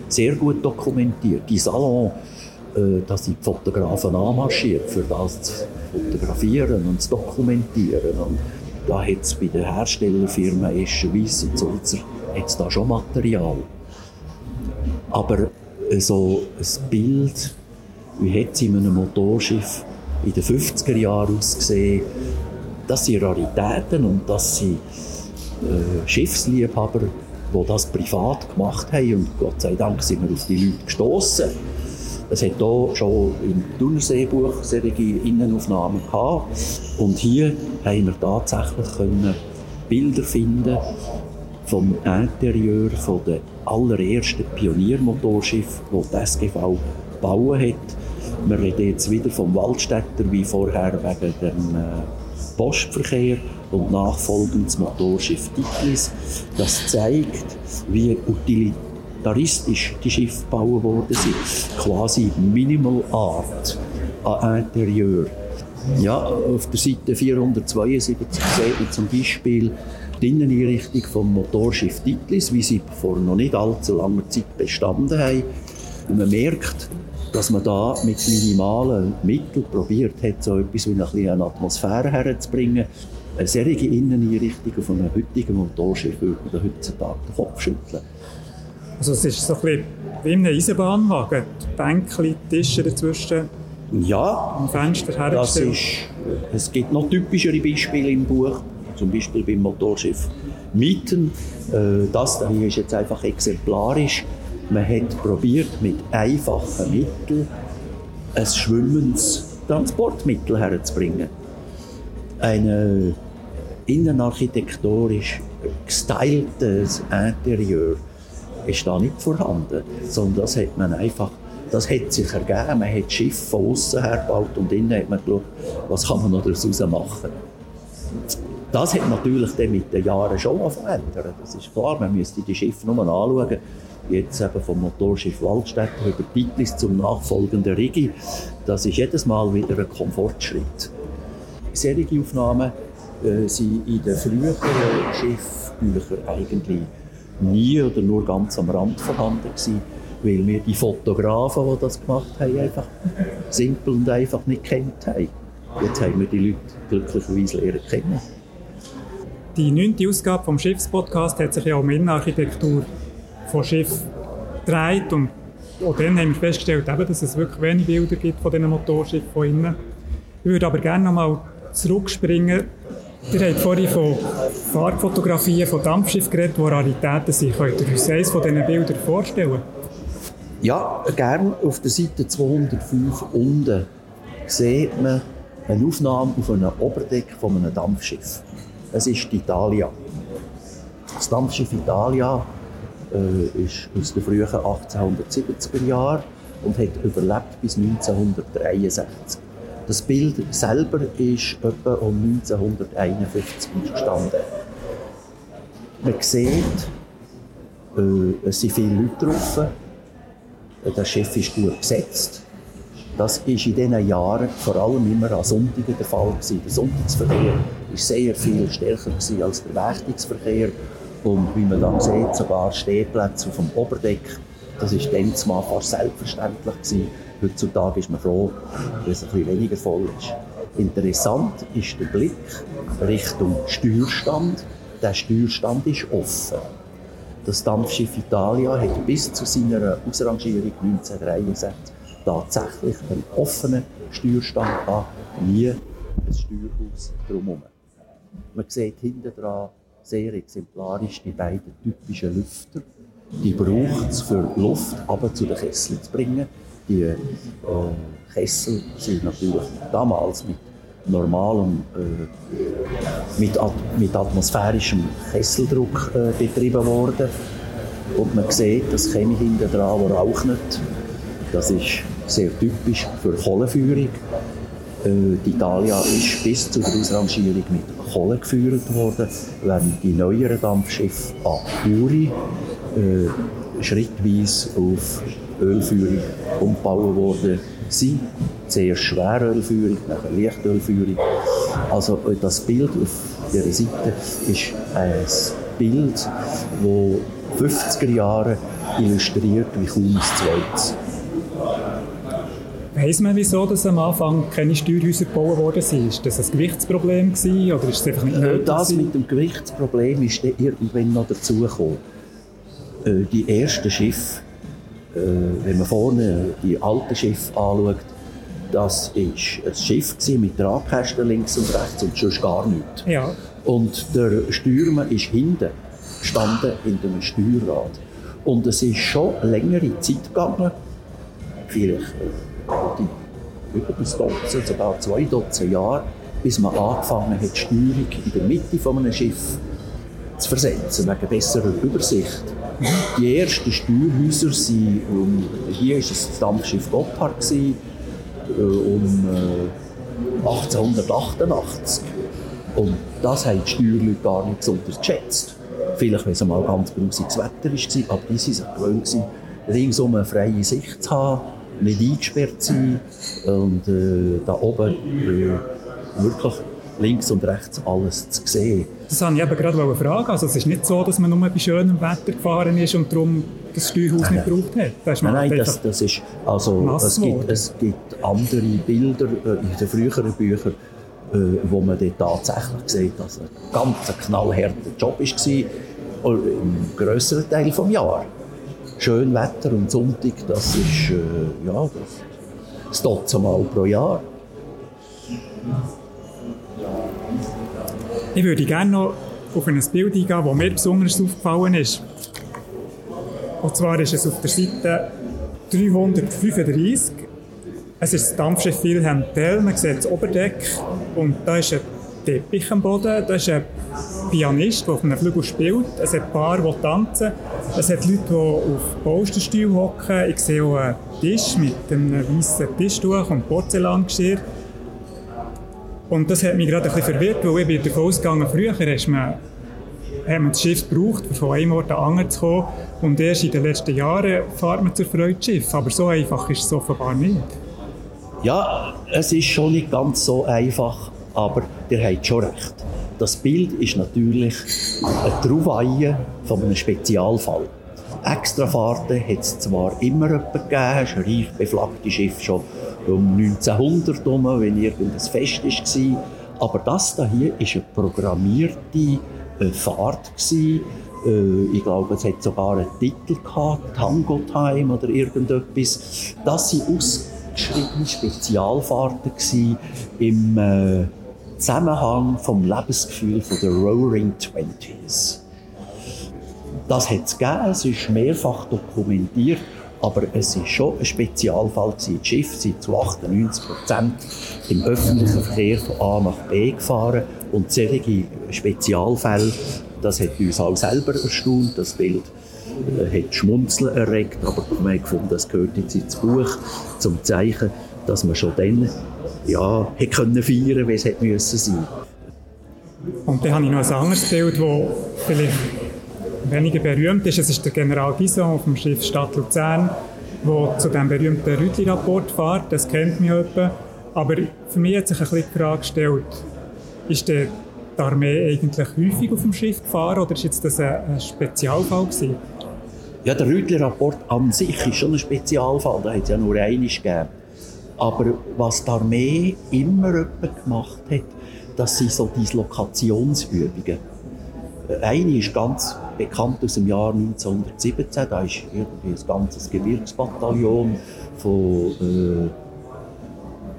Speaker 2: sehr gut dokumentiert. Die Salon, äh, sind die Fotografen anmarschiert, für das zu fotografieren und zu dokumentieren. Und da hat es bei den Herstellerfirmen Escher, Weiss und Sulzer hat's da schon Material. Aber äh, so ein Bild, wie hat es in einem Motorschiff in den 50er Jahren ausgesehen, das sind Raritäten und das sind äh, Schiffsliebhaber, die das privat gemacht haben. Und Gott sei Dank sind wir auf die Leute gestoßen. Es hat hier schon im Thunerseebuch solche Innenaufnahmen gehabt. Und hier haben wir tatsächlich können Bilder finden vom Interieur von der allerersten Pioniermotorschiff, das die SGV gebaut hat. Wir reden jetzt wieder vom Waldstätter wie vorher wegen dem äh, Postverkehr und nachfolgendes Motorschiff Tigris. Das zeigt, wie utilitaristisch die Schiffe gebaut worden sind. Quasi Minimal Art an Interieur. Ja, auf der Seite 472 sieht man zum Beispiel die Inneneinrichtung vom Motorschiff Titlis, wie sie vor noch nicht allzu langer Zeit bestanden haben. Und man merkt, dass man da mit minimalen Mitteln probiert hat, so etwas wie eine Atmosphäre herzubringen. Eine solche Inneneinrichtung auf einem heutigen Motorschiff würde man heutzutage den Kopf schütteln.
Speaker 1: Also es ist so ein bisschen wie in einem Eisenbahnwagen. Bänkchen, Tische dazwischen.
Speaker 2: Ja,
Speaker 1: am Fenster
Speaker 2: das ist, es gibt noch typischere Beispiele im Buch, zum Beispiel beim Motorschiff Mieten. Äh, das hier ist jetzt einfach exemplarisch. Man hat probiert mit einfachen Mitteln ein schwimmendes Transportmittel herzubringen. Ein innenarchitektonisch gestyltes Interieur ist da nicht vorhanden, sondern das hat man einfach das hat sich ergeben. Man hat das Schiff von außen her gebaut und innen hat man geschaut, was kann man noch daraus machen. Das hat natürlich dann mit den Jahren schon verändert. Das ist klar, man müsste die Schiffe nur anschauen. Jetzt eben vom Motorschiff Waldstätter über Titlis zum nachfolgenden Rigi. Das ist jedes Mal wieder ein Komfortschritt. Solche Aufnahmen äh, in den früheren Schiffbüchern eigentlich nie oder nur ganz am Rand vorhanden gewesen weil wir die Fotografen, die das gemacht haben, einfach simpel und einfach nicht kennt haben. Jetzt haben wir die Leute glücklicherweise lernen kennen.
Speaker 1: Die neunte Ausgabe vom Schiffspodcast hat sich ja um Innenarchitektur von Schiff gedreht und auch dann haben wir festgestellt, dass es wirklich wenige Bilder gibt von diesen Motorschiffen von innen. Ich würde aber gerne noch mal zurückspringen. Ihr habt vorhin von Farbfotografien von Dampfschiffen geredet, die Raritäten sind. Könnt ihr uns eines von diesen Bildern vorstellen?
Speaker 2: Ja, gern auf der Seite 205 unten sieht man eine Aufnahme auf einem Oberdeck von einem Dampfschiff. Es ist die Italia. Das Dampfschiff Italia äh, ist aus den frühen 1870er Jahren und hat überlebt bis 1963. Das Bild selber ist etwa um 1951 entstanden. Man sieht, äh, es sind viele Leute drauf, das Schiff ist gut besetzt. Das war in diesen Jahren vor allem immer an Sonntagen der Fall gewesen. Der Sonntagsverkehr war sehr viel stärker als der Wächtungsverkehr. Und wie man dann sieht, sogar Stehplätze auf dem Oberdeck, das war dann fast selbstverständlich gewesen. Heutzutage ist man froh, dass es ein bisschen weniger voll ist. Interessant ist der Blick Richtung Steuerstand. Der Steuerstand ist offen. Das Dampfschiff Italia hat bis zu seiner Ausrangierung 1963 tatsächlich einen offenen Steuerstand gehabt, nie ein Steuerhaus drumherum. Man sieht hinten dran sehr exemplarisch die beiden typischen Lüfter. Die braucht es für Luft aber zu den Kesseln zu bringen. Die äh, Kessel sind natürlich damals mit normalem, äh, mit, mit, atmosphärischem Kesseldruck äh, betrieben worden. Und man sieht, das Chemie hinten dran, nicht. Das ist sehr typisch für Kohleführung. Äh, die Italia ist bis zur Ausrangierung mit Kohle geführt worden, während die neueren Dampfschiffe an Uri äh, schrittweise auf Ölführung umgebaut worden sind. Zuerst Schwerölführung, nachher Lichtölführung. Also das Bild auf dieser Seite ist ein Bild, das 50er Jahre illustriert wie kaum ein zweites.
Speaker 1: Weiss man, wieso dass am Anfang keine Steuerhäuser gebaut worden sind? Ist das ein Gewichtsproblem gewesen, oder ist es einfach nicht nötig?
Speaker 2: Das mit dem Gewichtsproblem ist irgendwann noch dazugekommen. Äh, die ersten Schiffe wenn man vorne die alten Schiffe anschaut, das war ein Schiff mit Tragkästen links und rechts und sonst gar nichts.
Speaker 1: Ja.
Speaker 2: Und der Steuermann ist hinten gestanden in einem Steuerrad. Und es ist schon längere Zeit gegangen, vielleicht äh, über ein Dutzend, sogar zwei Dutzend Jahre, bis man angefangen hat, die Steuerung in der Mitte von einem Schiff zu versetzen, wegen besserer Übersicht. Die ersten Steuerhäuser sind, um, hier war das Dampfschiff Gotthard, äh, um äh, 1888. Und das haben die Steuerleute gar nicht besonders geschätzt. Vielleicht, wenn es mal ganz grusiges Wetter war, aber die waren gewöhnt, ringsum eine freie Sicht zu haben, nicht eingesperrt zu sein und äh, da oben äh, wirklich links und rechts alles zu sehen.
Speaker 1: Das wollte ich eben gerade fragen. Also es ist nicht so, dass man nur bei schönem Wetter gefahren ist und darum das Steuerhaus nein, nicht gebraucht hat.
Speaker 2: Das nein, nein, das, das ist, also es gibt, es gibt andere Bilder äh, in den früheren Büchern, äh, wo man dort tatsächlich sieht, dass ein ganz knallharter Job war, im grösseren Teil des Jahres. Schön Wetter und Sonntag, das ist, äh, ja, das, das Mal pro Jahr.
Speaker 1: Ich würde gerne noch auf ein Bild eingehen, das mir besonders aufgefallen ist. Und zwar ist es auf der Seite 335. Es ist das Dampfschiff Wilhelm Tell, man sieht das Oberdeck und da ist ein Teppich am Boden, da ist ein Pianist, der auf einem Flügel spielt, es hat paar, die tanzen, es hat Leute, die auf Baustenstühlen hocken, ich sehe auch einen Tisch mit einem weißen Tischtuch und Porzellangeschirr. Und das hat mich gerade ein bisschen verwirrt, weil ich bin davon ausgegangen, früher ist man, hat man das Schiff gebraucht, um von einem Ort an den anderen zu kommen. Und erst in den letzten Jahren fährt man zur Freude Schiff. Aber so einfach ist es offenbar nicht.
Speaker 2: Ja, es ist schon nicht ganz so einfach, aber ihr habt schon recht. Das Bild ist natürlich eine Trouvaille von einem Spezialfall. Extrafahrten hat es zwar immer gegeben, es ist ein reich beflaggtes Schiff schon um 1900 herum, wenn irgendein Fest war. Aber das hier war eine programmierte äh, Fahrt. Äh, ich glaube, es hat sogar einen Titel gehabt, Tango Time oder irgendetwas. Das waren ausgeschriebene Spezialfahrten im äh, Zusammenhang vom Lebensgefühl der Roaring Twenties. Das hat es gegeben, es ist mehrfach dokumentiert. Aber es war schon ein Spezialfall. Die Schiffe sind zu 98 Prozent im öffentlichen Verkehr von A nach B gefahren. Und solche Spezialfälle, das hat uns auch selber erstaunt. Das Bild äh, hat Schmunzeln erregt, aber wir haben gefunden, das gehört jetzt ins Buch zum Zeichen, dass man schon dann ja, hätte können feiern wie es hätte müssen.
Speaker 1: Und dann habe ich noch ein anderes Bild, das vielleicht weniger berühmt ist. Es ist der General Gison auf dem Schiff Stadt Luzern, der zu dem berühmten Rütli-Rapport fährt. Das kennt mich jemand. Aber für mich hat sich ein bisschen die Frage gestellt, ist der die Armee eigentlich häufig auf dem Schiff gefahren oder jetzt das ein, ein Spezialfall gewesen?
Speaker 2: Ja, der Rütli-Rapport an sich ist schon ein Spezialfall, da hat es ja nur eines gegeben. Aber was die Armee immer gemacht hat, das sind so Dislokationsübungen. Eine ist ganz bekannt aus dem Jahr 1917. Da ist irgendwie ein ganzes Gebirgsbataillon von äh,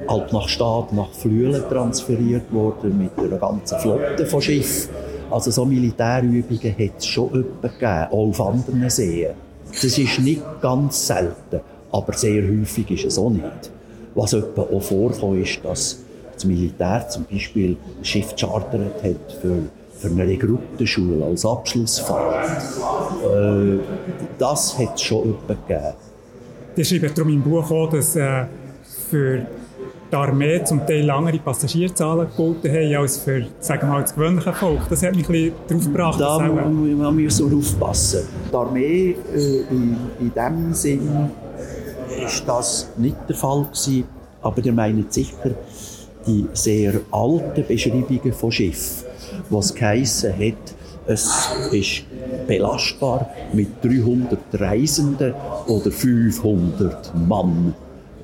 Speaker 2: Alp nach Staat nach Flüelen transferiert worden mit einer ganzen Flotte von Schiffen. Also so Militärübungen hat es schon öppe gegeben, auch auf anderen Seen. Das ist nicht ganz selten, aber sehr häufig ist es auch nicht. Was etwa auch vorkommt, ist, dass das Militär zum Beispiel ein Schiff chartert hat für für eine Rekrutenschule als Abschlussfahrt. Äh, das hat es schon jemanden gegeben.
Speaker 1: Die schreiben darum im Buch auch, dass äh, für die Armee zum Teil langere Passagierzahlen geboten haben als für sagen wir mal, das gewöhnliche Volk. Das hat mich ein bisschen darauf gebracht.
Speaker 2: Da man müssen wir aufpassen. Die Armee äh, in, in dem Sinn ist das nicht der Fall gewesen, aber ihr meint sicher die sehr alten Beschreibungen von Schiffen was geheissen hat, es ist belastbar mit 300 Reisenden oder 500 Mann.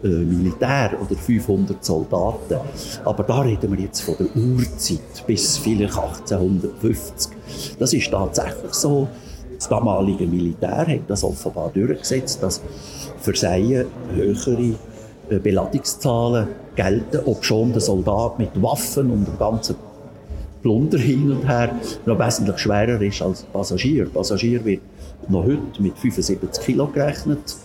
Speaker 2: Äh, Militär oder 500 Soldaten. Aber da reden wir jetzt von der Urzeit bis vielleicht 1850. Das ist tatsächlich so. Das damalige Militär hat das offenbar durchgesetzt, dass Seien höhere äh, Beladungszahlen gelten, ob schon der Soldat mit Waffen und dem ganzen Plunder hin und her noch wesentlich schwerer ist als Passagier. Passagier wird noch heute mit 75 Kilo gerechnet,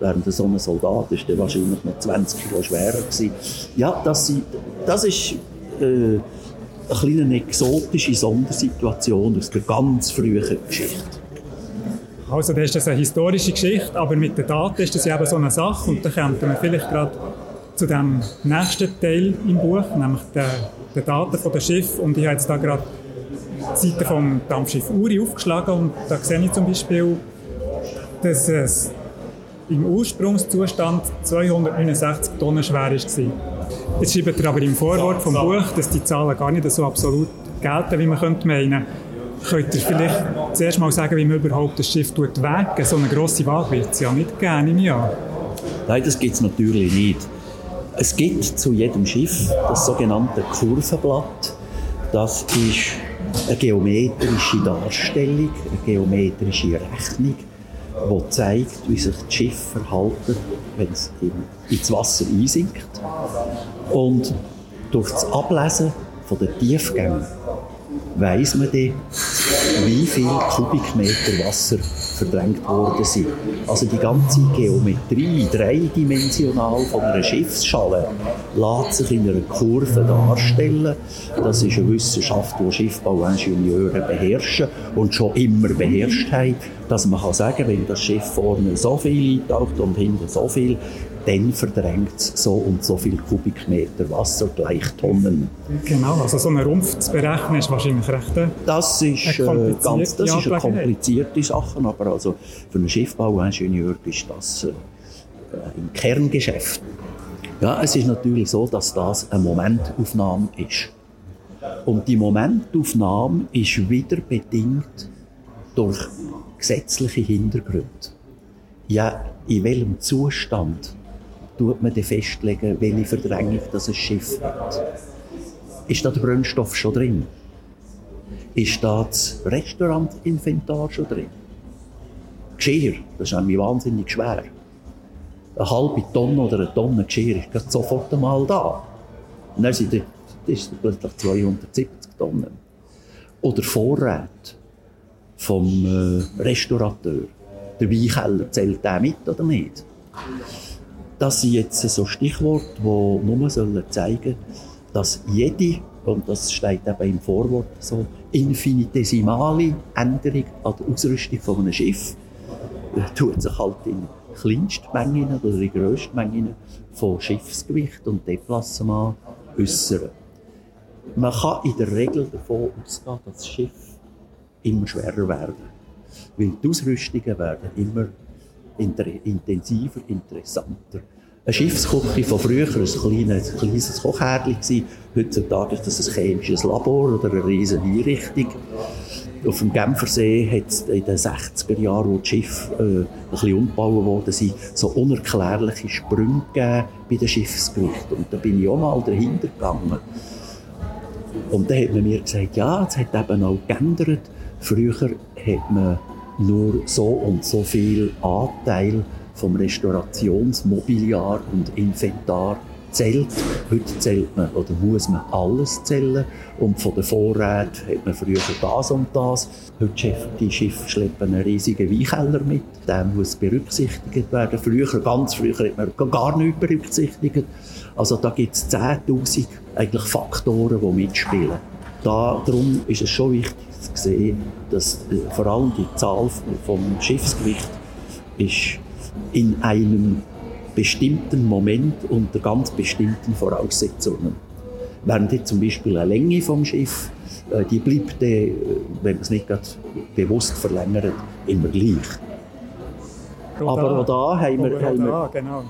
Speaker 2: während so ein Soldat ist der wahrscheinlich noch 20 Kilo schwerer gewesen. Ja, das, das ist äh, eine kleine exotische Sondersituation aus der ganz frühen Geschichte.
Speaker 1: Also das ist eine historische Geschichte, aber mit den Daten ist das ja eben so eine Sache und da kommt man vielleicht gerade zu dem nächsten Teil im Buch, nämlich der den Daten von dem Schiff und ich habe jetzt da gerade die Seite vom Dampfschiff Uri aufgeschlagen und da sehe ich zum Beispiel, dass es im Ursprungszustand 269 Tonnen schwer war. Jetzt schreibt er aber im Vorwort vom Buch, dass die Zahlen gar nicht so absolut gelten, wie man könnte meinen. Könnt ihr vielleicht zuerst mal sagen, wie man überhaupt das Schiff wägen? So eine grosse Waage wird es ja nicht geben im Jahr.
Speaker 2: Nein, das gibt es natürlich nicht. Es gibt zu jedem Schiff das sogenannte Kurvenblatt. Das ist eine geometrische Darstellung, eine geometrische Rechnung, die zeigt, wie sich das Schiff verhalten, wenn es ins Wasser einsinkt. Und durch das Ablesen von den Tiefgängen weiss man dann, wie viel Kubikmeter Wasser verdrängt worden sind. Also die ganze Geometrie, dreidimensional von einer Schiffsschale, lässt sich in einer Kurve darstellen. Das ist eine Wissenschaft, die Schiffbauingenieure beherrschen und schon immer beherrscht haben, dass man kann sagen, wenn das Schiff vorne so viel eintaucht und hinten so viel, dann verdrängt es so und so viel Kubikmeter Wasser gleich Tonnen.
Speaker 1: Genau, also so einen Rumpf zu berechnen ist wahrscheinlich recht äh,
Speaker 2: Das ist, äh, ganz, das ist eine komplizierte Sache, aber also für einen Schiffbauingenieur ist das äh, ein Kerngeschäft. Ja, es ist natürlich so, dass das eine Momentaufnahme ist. Und die Momentaufnahme ist wieder bedingt durch gesetzliche Hintergründe. Ja, in welchem Zustand tut man festlegen, welche Verdrängung das ein Schiff hat. Ist da der Brennstoff schon drin? Ist da das Restaurantinventar schon drin? Geschirr, das ist nämlich wahnsinnig schwer. Eine halbe Tonne oder eine Tonne Geschirr ist sofort einmal da. Und dann sind das plötzlich 270 Tonnen. Oder Vorräte vom äh, Restaurateur. Der Weinkeller zählt der mit oder nicht? Das sind jetzt so Stichworte, die nur sollen zeigen dass jede, und das steht eben im Vorwort so, infinitesimale Änderung an der Ausrüstung von einem Schiff äh, tut sich halt in Kleinstmengen oder in Größtmengen von Schiffsgewicht und Deplacement äußern. Man kann in der Regel davon ausgehen, dass das Schiff immer schwerer werden. Weil die Ausrüstungen werden immer intensiver, interessanter. Eine Schiffsküche von früher, ein kleines, kleines Kochherdchen Heutzutage ist das ein chemisches Labor oder eine riesige Einrichtung. Auf dem Genfersee hat es in den 60er Jahren, wo die Schiffe äh, ein umgebaut worden sind, so unerklärliche Sprünge bei den Schiffsgewichten. Und da bin ich auch mal dahinter gegangen. Und dann hat man mir gesagt, ja, es hat eben auch geändert. Früher hat man nur so und so viel Anteil vom Restaurationsmobiliar und Inventar zählt. Heute zählt man oder muss man alles zählen. Und von den Vorräten hat man früher das und das. Heute die Schiffe schleppen einen riesigen Weinkeller mit. Der muss berücksichtigt werden. Früher, ganz früher, hat man gar nichts berücksichtigt. Also da gibt es 10'000 eigentlich Faktoren, die mitspielen. Da, darum ist es schon wichtig sehen, dass äh, vor allem die Zahl vom Schiffsgewicht ist in einem bestimmten Moment unter ganz bestimmten Voraussetzungen. Während jetzt zum Beispiel eine Länge vom Schiff, äh, die bleibt, äh, wenn man es nicht bewusst verlängert, immer gleich. Aber auch da haben wir, haben wir genau.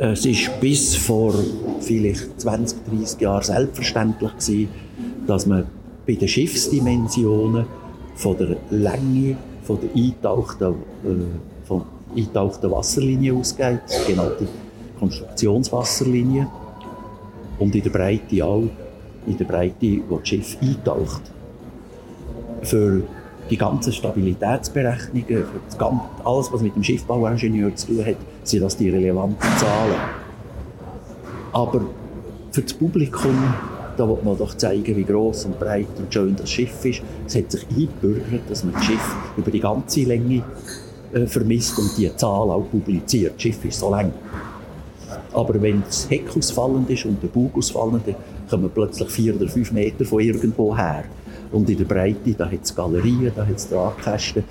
Speaker 2: Es ist bis vor vielleicht 20, 30 Jahren selbstverständlich gewesen, dass man bei den Schiffsdimensionen von der Länge von der eingetauchten, äh, von eingetauchten Wasserlinie ausgeht, die genannte Konstruktionswasserlinie. Und in der Breite auch, in der Breite, wo das Schiff eintaucht. Für die ganzen Stabilitätsberechnungen, ganze, alles, was mit dem Schiffbauingenieur zu tun hat, sind das die relevanten Zahlen. Aber für das Publikum da will man doch zeigen, wie groß und breit und schön das Schiff ist. Es hat sich eingebürgert, dass man das Schiff über die ganze Länge äh, vermisst und die Zahl auch publiziert. Das Schiff ist so lang. Aber wenn das Heck ausfallend ist und der Bug ausfallend, dann kommen plötzlich vier oder fünf Meter von irgendwo her. Und in der Breite, da hat es Galerien, da hat es Tragkästen.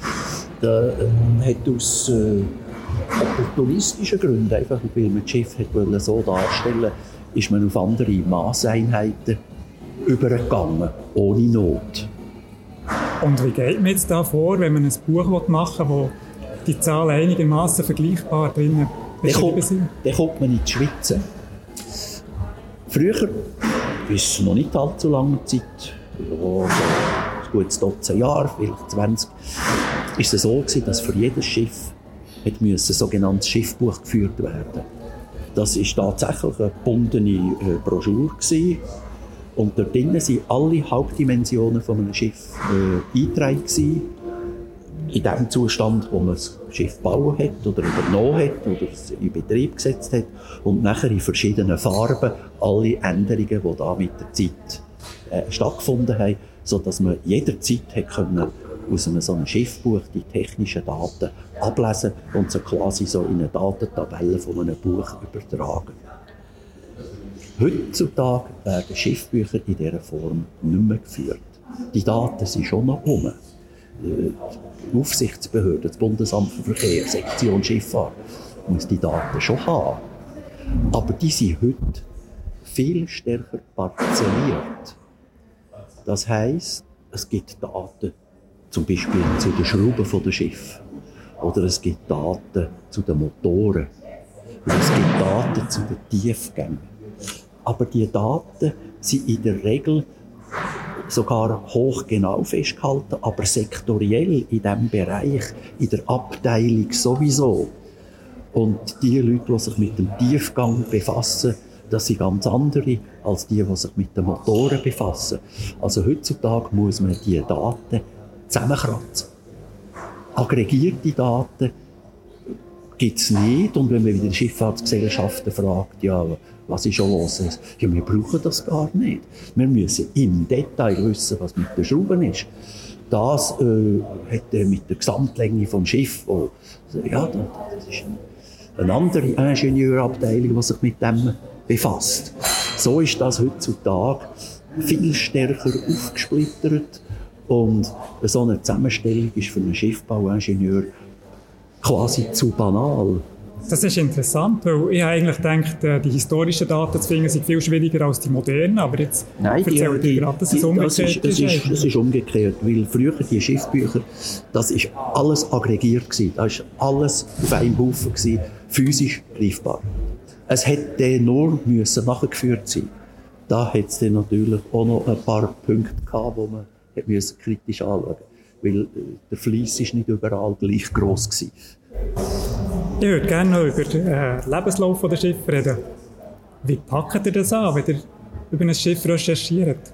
Speaker 2: Da äh, hat aus äh, opportunistischen Gründen, einfach weil man das Schiff hat so darstellen ist man auf andere Maßeinheiten übergegangen, ohne Not.
Speaker 1: Und wie geht man jetzt da vor, wenn man ein Buch machen will, wo die Zahlen einigermaßen vergleichbar drin
Speaker 2: beschrieben sind? Dann kommt man in die Schweiz. Früher, bis noch nicht allzu lange Zeit, ja, ein gutes Dutzend Jahre, vielleicht 20, ist es so gewesen, dass für jedes Schiff hat ein sogenanntes Schiffbuch geführt werden Das ist tatsächlich eine gebundene äh, Broschüre gewesen. Und dort drinnen sind alle Hauptdimensionen von einem Schiff äh, eingetragen. In dem Zustand, wo man das Schiff gebaut hat oder übernommen hat oder in Betrieb gesetzt hat. Und nachher in verschiedenen Farben alle Änderungen, die da mit der Zeit äh, stattgefunden haben, sodass man jederzeit hat können aus einem so einem Schiffbuch die technischen Daten ablesen und sie quasi so in eine Datentabelle von einem Buch übertragen. Heutzutage werden Schiffbücher in dieser Form nicht mehr geführt. Die Daten sind schon noch um. Die Aufsichtsbehörde, das Bundesamt für Verkehr, Sektion Schifffahrt, muss die Daten schon haben. Aber die sind heute viel stärker parzelliert. Das heisst, es gibt Daten zum Beispiel zu den Schrauben der Schiff oder es gibt Daten zu den Motoren oder es gibt Daten zu den Tiefgängen. Aber die Daten sind in der Regel sogar hochgenau festgehalten, aber sektoriell in diesem Bereich, in der Abteilung sowieso. Und die Leute, die sich mit dem Tiefgang befassen, das sind ganz andere als die, die sich mit den Motoren befassen. Also heutzutage muss man die Daten zusammenkratzen. Aggregierte Daten gibt es nicht. Und wenn man wieder Schifffahrtsgesellschaften fragt, ja, was ist schon los? Ja, wir brauchen das gar nicht. Wir müssen im Detail wissen, was mit den Schrauben ist. Das äh, hat äh, mit der Gesamtlänge vom Schiff, wo, ja, das ist eine andere Ingenieurabteilung, die sich mit dem befasst. So ist das heutzutage viel stärker aufgesplittert und so eine Zusammenstellung ist für einen Schiffbauingenieur quasi zu banal.
Speaker 1: Das ist interessant, weil ich eigentlich denke, äh, die historischen Daten zu finden sind viel schwieriger als die modernen, aber jetzt
Speaker 2: Nein, die, die, gerade, dass es umgekehrt das ist. Das ist, das ist umgekehrt, weil früher die Schiffbücher, das ist alles aggregiert gewesen, das ist alles auf einem Haufen gewesen, physisch greifbar. Es hätte nur müssen nachgeführt sein. Da hat es dann natürlich auch noch ein paar Punkte gehabt, wo man müssen kritisch anschauen weil äh, der Fleiss ist nicht überall gleich gross gewesen.
Speaker 1: Ich würde gerne noch über den äh, Lebenslauf der Schiffe reden. Wie packt ihr das an, wenn ihr über ein Schiff recherchiert?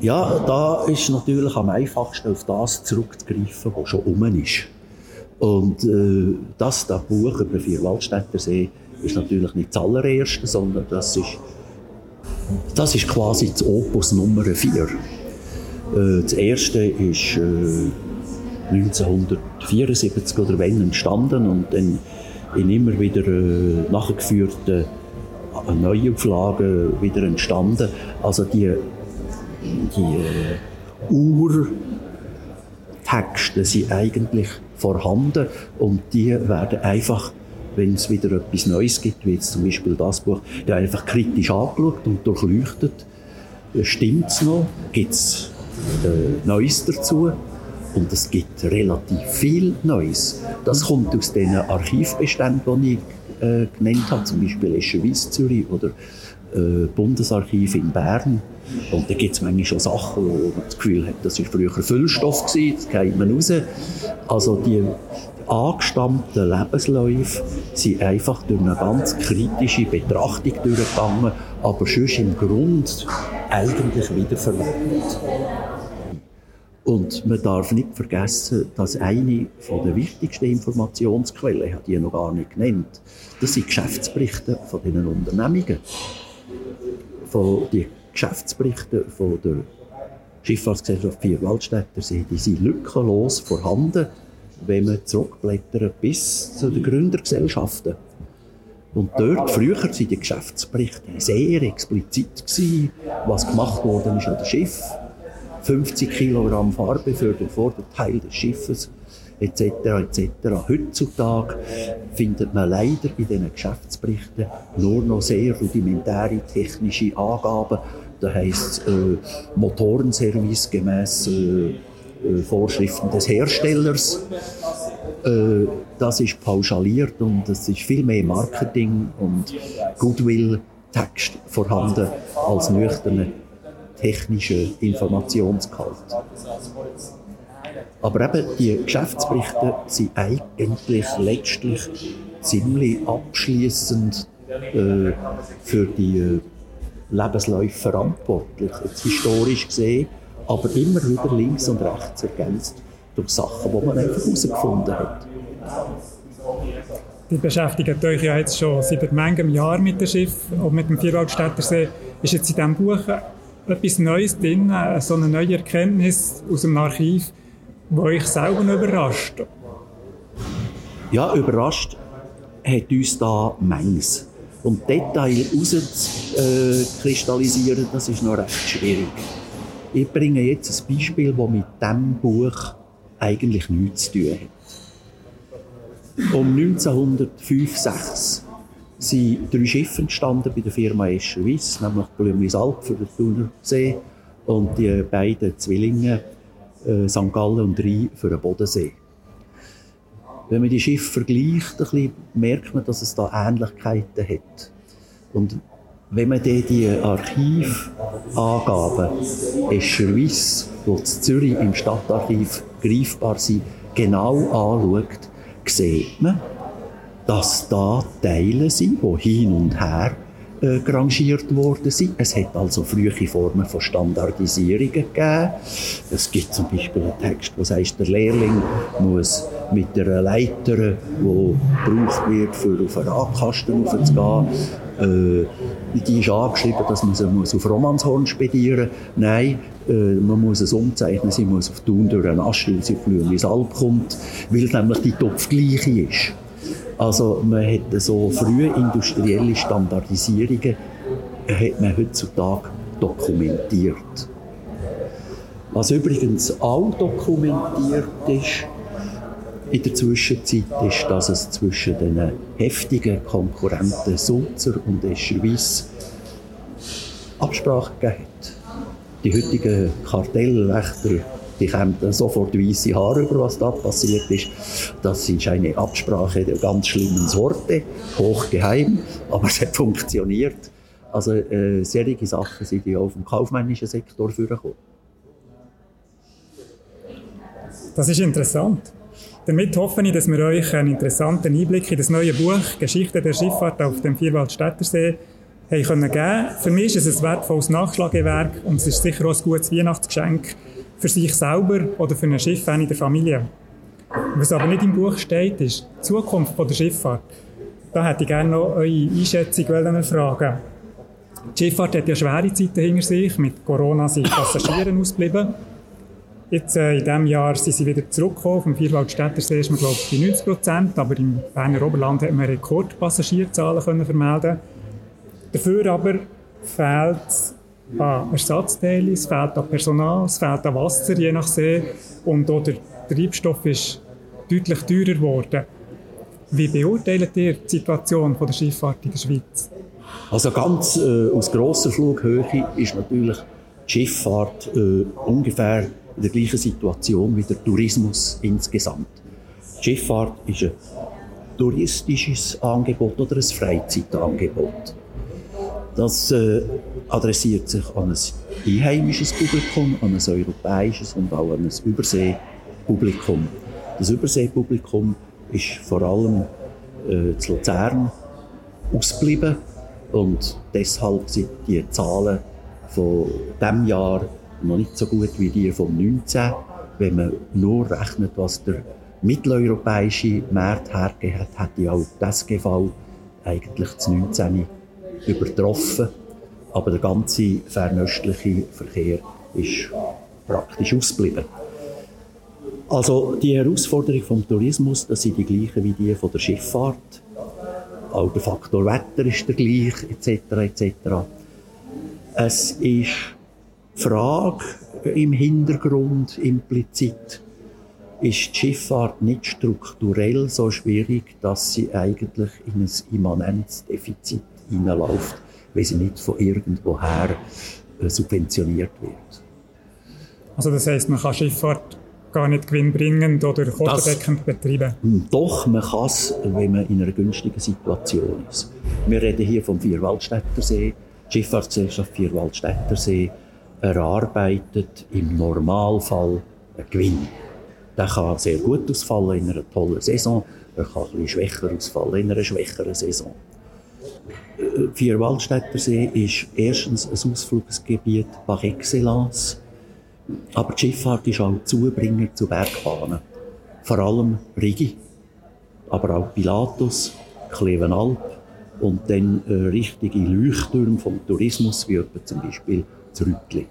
Speaker 2: Ja, da ist natürlich am einfachsten auf das zurückzugreifen, was schon um ist. Und äh, das, das Buch über vier Waldstätter See ist natürlich nicht das allererste, sondern das ist, das ist quasi das Opus Nummer 4. Äh, das erste ist äh, 1974 oder wenn entstanden und dann in immer wieder äh, nachgeführten Neuauflagen wieder entstanden. Also die, die äh, Urtexte sind eigentlich vorhanden und die werden einfach wenn es wieder etwas Neues gibt, wie jetzt zum Beispiel das Buch, der einfach kritisch angeschaut und durchleuchtet. Stimmt es noch? Gibt es äh, Neues dazu. Und es gibt relativ viel Neues. Das kommt aus den Archivbeständen, die ich äh, genannt habe, zum Beispiel Escheweiss Zürich oder äh, Bundesarchiv in Bern. Und da gibt es manchmal schon Sachen, wo man das Gefühl hat, das war früher Füllstoff, gewesen, das geht man raus. Also die angestammten Lebensläufe sind einfach durch eine ganz kritische Betrachtung durchgegangen, aber sonst im Grund eigentlich wiederverwendet. Und man darf nicht vergessen, dass eine der wichtigsten Informationsquellen, ich habe die noch gar nicht genannt, das sind Geschäftsberichte von diesen Unternehmungen. Von die Geschäftsberichte von der Schifffahrtsgesellschaft Vier Waldstätter die sind lückenlos vorhanden, wenn man zurückblättert bis zu den Gründergesellschaften. Und dort, früher waren die Geschäftsberichte sehr explizit, gewesen, was gemacht worden ist an dem Schiff. 50 Kilogramm Farbe für den Vorderteil des Schiffes, etc. etc. Heutzutage findet man leider in diesen Geschäftsberichten nur noch sehr rudimentäre technische Angaben. Da heisst äh, Motorenservice gemäß äh, äh, Vorschriften des Herstellers. Äh, das ist pauschaliert und es ist viel mehr Marketing und Goodwill-Text vorhanden als nüchterne technische Informationsgehalt. Aber eben, die Geschäftsberichte sind eigentlich letztlich ziemlich abschließend äh, für die äh, Lebensläufe verantwortlich, jetzt historisch gesehen, aber immer wieder links und rechts ergänzt durch Sachen, die man einfach herausgefunden hat.
Speaker 1: Die beschäftigt euch ja jetzt schon seit manchem Jahr mit dem Schiff und mit dem Vierwaldstätter See. Ist jetzt in diesem Buch etwas Neues drin, so eine neue Erkenntnis aus dem Archiv, die euch selber überrascht?
Speaker 2: Ja, überrascht hat uns da Mengs. Und Detail herauszukristallisieren, äh, das ist noch recht schwierig. Ich bringe jetzt ein Beispiel, das mit diesem Buch eigentlich nichts zu tun hat. Um 1905-6 sind drei Schiffe entstanden bei der Firma Escher Wyss, nämlich Blümlis Alp für den Thunersee und die beiden Zwillinge äh, St. Gallen und Rhein für den Bodensee. Wenn man die Schiffe vergleicht, bisschen, merkt man, dass es da Ähnlichkeiten hat. Und wenn man dann die Archivangaben Escher Wyss, die in Zürich im Stadtarchiv greifbar sind, genau anschaut, sieht man, dass da Teile sind, die hin und her äh, rangiert worden sind. Es hat also frühe Formen von Standardisierungen gegeben. Es gibt zum Beispiel einen Text, wo heißt, der Lehrling muss mit der Leiter, die gebraucht wird, für auf einen Radkasten aufzugehen, äh, die ist angeschrieben, dass man sie muss auf Romanshorn spedieren muss. Nein, äh, man muss es umzeichnen, sie muss auf Thun durch einen Ast, weil sie flühen ins Alp kommt, weil nämlich die Topf gleich ist. Also man hat so frühe industrielle Standardisierungen hat man heutzutage dokumentiert. Was übrigens auch dokumentiert ist, in der Zwischenzeit ist, dass es zwischen den heftigen Konkurrenten Sulzer und Escherwiss Absprachen gegeben hat. Die heutigen Kartellwächter die dann sofort weiße Haare über, was da passiert ist. Das ist eine Absprache der ganz schlimmen Sorte, hochgeheim, aber es hat funktioniert. Also äh, solche Sachen sind ja auf dem kaufmännischen Sektor vorgekommen.
Speaker 1: Das ist interessant. Damit hoffe ich, dass wir euch einen interessanten Einblick in das neue Buch Geschichte der Schifffahrt auf dem Vierwaldstättersee haben können. Für mich ist es ein wertvolles Nachschlagewerk und es ist sicher auch ein gutes Weihnachtsgeschenk für sich selber oder für ein Schiff in der Familie. Was aber nicht im Buch steht, ist die Zukunft der Schifffahrt. Da hätte ich gerne noch eure Einschätzung fragen. Die Schifffahrt hat ja schwere Zeiten hinter sich. Mit Corona sind Passagiere ausgeblieben. Jetzt, äh, in diesem Jahr sind sie wieder zurückgekommen. Vom Vierwaldstättersee ist man, glaube ich, bei 90 Prozent. Aber im Berner Oberland hat man Rekordpassagierzahlen können vermelden. Dafür aber fehlt es an Ersatzteilen, es fehlt an Personal, es fehlt an Wasser, je nach See. Und auch der Treibstoff ist deutlich teurer geworden. Wie beurteilt ihr die Situation der Schifffahrt in der Schweiz?
Speaker 2: Also ganz äh, aus grosser Flughöhe ist natürlich die Schifffahrt äh, ungefähr in der gleichen Situation wie der Tourismus insgesamt. Die Schifffahrt ist ein touristisches Angebot oder ein Freizeitangebot. Das äh, adressiert sich an ein einheimisches Publikum, an ein europäisches und auch an ein Überseepublikum. Das Überseepublikum ist vor allem äh, zu Luzern ausgeblieben und deshalb sind die Zahlen von diesem Jahr noch nicht so gut wie die vom 19, wenn man nur rechnet, was der mitteleuropäische Markt hergegeben hat, hätte auch das SGV eigentlich das 19 übertroffen. Aber der ganze fernöstliche Verkehr ist praktisch ausgeblieben. Also die Herausforderung vom Tourismus, das sind die gleichen wie die von der Schifffahrt. Auch der Faktor Wetter ist der gleiche, etc. etc. Es ist die Frage im Hintergrund implizit, ist die Schifffahrt nicht strukturell so schwierig, dass sie eigentlich in ein immanentes Defizit hineinläuft, wenn sie nicht von irgendwoher äh, subventioniert wird.
Speaker 1: Also das heißt, man kann Schifffahrt gar nicht gewinnbringend oder kostendeckend betreiben?
Speaker 2: Hm, doch, man kann es, wenn man in einer günstigen Situation ist. Wir reden hier vom Vierwaldstättersee. Die Schifffahrtsgesellschaft Vierwaldstättersee erarbeitet im Normalfall einen Gewinn. Der kann sehr gut ausfallen in einer tollen Saison Er kann ein bisschen schwächer ausfallen in einer schwächeren Saison. Vierwaldstättersee ist erstens ein Ausflugsgebiet par excellence, aber die Schifffahrt ist auch Zubringer zu Bergbahnen. Vor allem Rigi, aber auch Pilatus, Klevenalp und dann äh, richtige Leuchttürme vom Tourismus, wie etwa zum Beispiel Zrütli.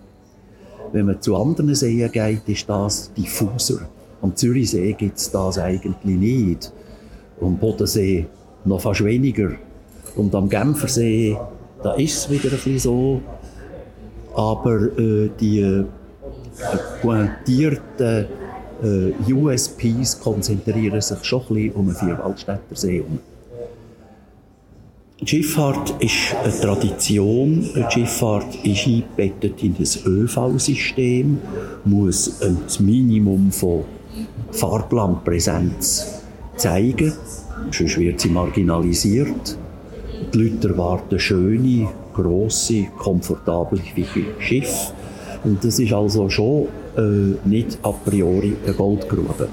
Speaker 2: Wenn man zu anderen Seen geht, ist das diffuser. Am Zürichsee gibt es das eigentlich nicht. Am Bodensee noch fast weniger. Und am Genfersee, da ist es wieder ein bisschen so. Aber äh, die äh, pointierten äh, USPs konzentrieren sich schon ein bisschen um den Vierwaldstätter See Schifffahrt ist eine Tradition. Die Schifffahrt ist eingebettet in das ÖV-System, muss ein Minimum von Fahrplanpräsenz zeigen, sonst wird sie marginalisiert. Die Leute erwarten schöne, grosse, komfortable Schiffe. Und das ist also schon äh, nicht a priori eine Goldgrube.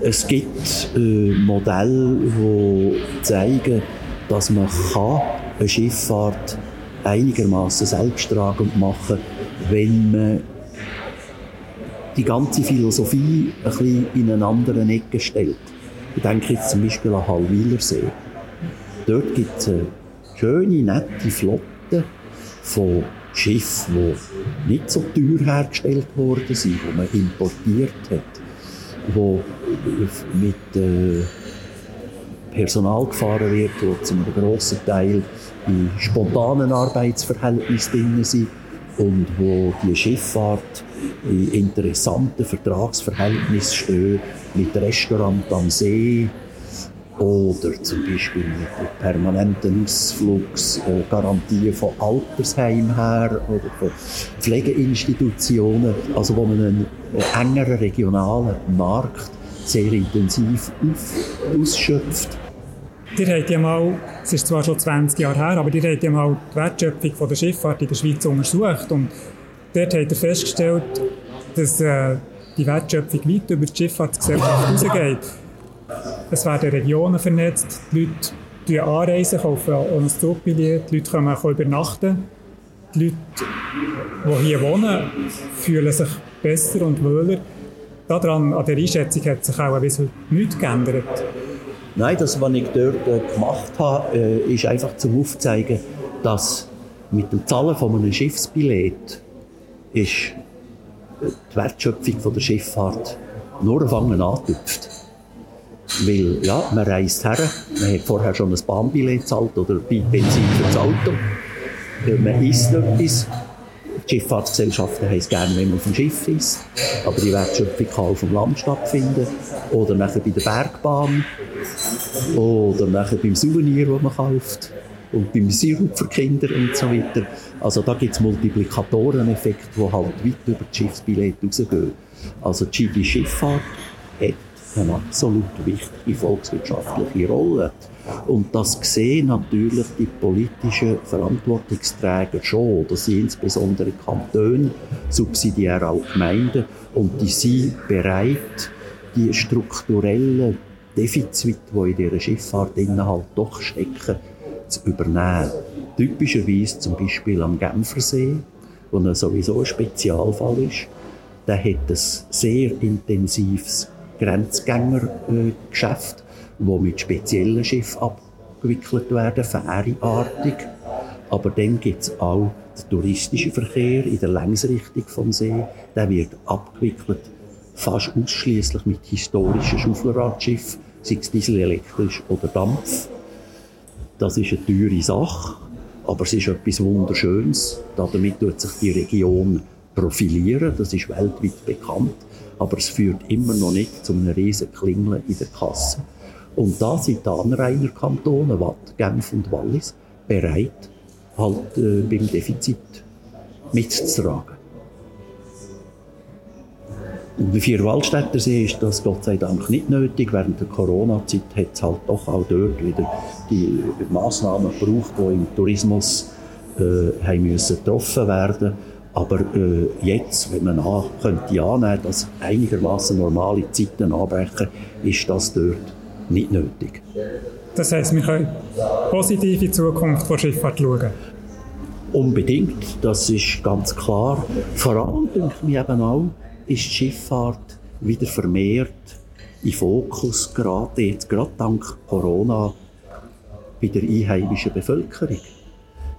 Speaker 2: Es gibt äh, Modelle, die zeigen, dass man kann eine Schifffahrt einigermaßen selbsttragend machen kann, wenn man die ganze Philosophie ein bisschen in eine andere Ecke stellt. Ich denke jetzt zum Beispiel an Hallwilersee. Dort gibt es eine schöne, nette Flotte von Schiffen, die nicht so teuer hergestellt worden sind, die man importiert hat wo mit äh, Personal gefahren wird, wo zum grossen Teil in spontanen Arbeitsverhältnissen drin sind und wo die Schifffahrt in interessanten Vertragsverhältnissen steht, mit Restaurant am See, oder zum Beispiel mit permanenten Ausflugsgarantie von Altersheimen her oder von Pflegeinstitutionen, also wo man einen engeren regionalen Markt sehr intensiv ausschöpft.
Speaker 1: Ihr habt ja mal, es ist zwar schon 20 Jahre her, aber ihr habt ja mal die Wertschöpfung von der Schifffahrt in der Schweiz untersucht und dort habt ihr festgestellt, dass äh, die Wertschöpfung weit über die Schifffahrtsgesellschaft hinausgeht. Es werden Regionen vernetzt, die Leute anreisen, kaufen ein Zugbillett, die Leute können auch übernachten. Die Leute, die hier wohnen, fühlen sich besser und wohler. Daran, an der Einschätzung hat sich auch bis heute nichts geändert.
Speaker 2: Nein, das, was ich dort äh, gemacht habe, äh, ist einfach zum Aufzeigen, dass mit dem Zahlen von einem Schiffsbillett ist die Wertschöpfung von der Schifffahrt nur auf Anfang antüpft. Weil, ja, man reist her, man hat vorher schon ein Bahnbillett gezahlt oder Benzin für das Auto. Man isst etwas. Schifffahrtsgesellschaften haben es gerne, wenn man auf dem Schiff ist. Aber die Wertschöpfung kann auf dem Land stattfinden. Oder nachher bei der Bergbahn. Oder nachher beim Souvenir, das man kauft. Und beim Sirup für Kinder und so weiter. Also da gibt es Multiplikatoreneffekte, die halt weit über das Schiffsbillett rausgehen. Also die Schifffahrt hat eine absolut wichtige volkswirtschaftliche Rolle. Und das sehen natürlich die politischen Verantwortungsträger schon. Das sind insbesondere Kantone, subsidiär auch Gemeinden. Und die sind bereit, die strukturellen Defizite, die in dieser Schifffahrt halt doch stecken, zu übernehmen. Typischerweise zum Beispiel am Genfersee, wo sowieso ein Spezialfall ist. Der hat ein sehr intensives Grenzgängergeschäft, die mit speziellen Schiffen abgewickelt werden, fähreartig. Aber dann gibt es auch den touristischen Verkehr in der Längsrichtung vom See. Der wird abgewickelt fast ausschließlich mit historischen Schaufelradschiffen, sei es dieselelektrisch oder Dampf. Das ist eine teure Sache, aber es ist etwas Wunderschönes. Damit tut sich die Region profilieren, das ist weltweit bekannt aber es führt immer noch nicht zu einem riesen Klingeln in der Kasse. Und da sind die Anrainerkantone, Watt, Genf und Wallis, bereit, halt äh, beim Defizit mitzutragen. Und bei Vierwaldstätter See ist das Gott sei Dank nicht nötig. Während der Corona-Zeit hat es halt doch auch dort wieder die Massnahmen gebraucht, die im Tourismus äh, haben müssen getroffen werden Aber äh, jetzt, wenn man an, könnte annehmen, dass einigermaßen normale Zeiten anbrechen, ist das dort nicht nötig.
Speaker 1: Das heisst, wir können positiv in die Zukunft der Schifffahrt schauen?
Speaker 2: Unbedingt, das ist ganz klar. Vor allem, denke ich mir eben auch, ist die Schifffahrt wieder vermehrt in Fokus geraten, jetzt gerade dank Corona, bei der einheimischen Bevölkerung.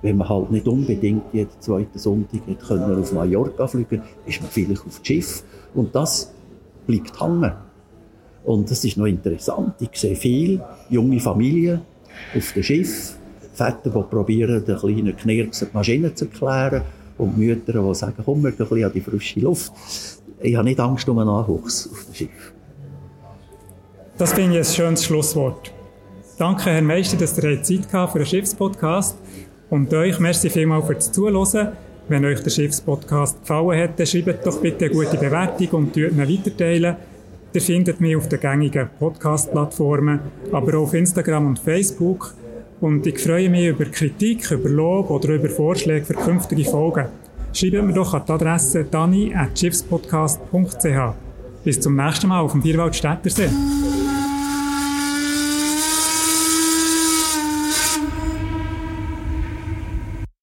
Speaker 2: Wenn man halt nicht unbedingt jeden zweiten Sonntag können auf Mallorca fliegen ist man vielleicht auf das Schiff. Und das bleibt hängen. Und das ist noch interessant. Ich sehe viele junge Familien auf dem Schiff, Väter, die probieren, den kleinen Knirps die Maschine zu erklären und Mütter, die sagen, komm, wir bisschen an die frische Luft. Ich habe nicht Angst um einen Nachwuchs auf dem Schiff.
Speaker 1: Das finde ich ein schönes Schlusswort. Danke, Herr Meister, dass ihr Zeit habt für den Schiffspodcast. Und euch merci vielmals fürs Zuhören. Wenn euch der Schiffspodcast gefallen hat, dann schreibt doch bitte eine gute Bewertung und ihn weiterteilen. Ihr findet mich auf den gängigen Podcast-Plattformen, aber auch auf Instagram und Facebook. Und ich freue mich über Kritik, über Lob oder über Vorschläge für künftige Folgen. Schreibt mir doch an die Adresse dani.schiffspodcast.ch. Bis zum nächsten Mal auf dem Vierwaldstättersee.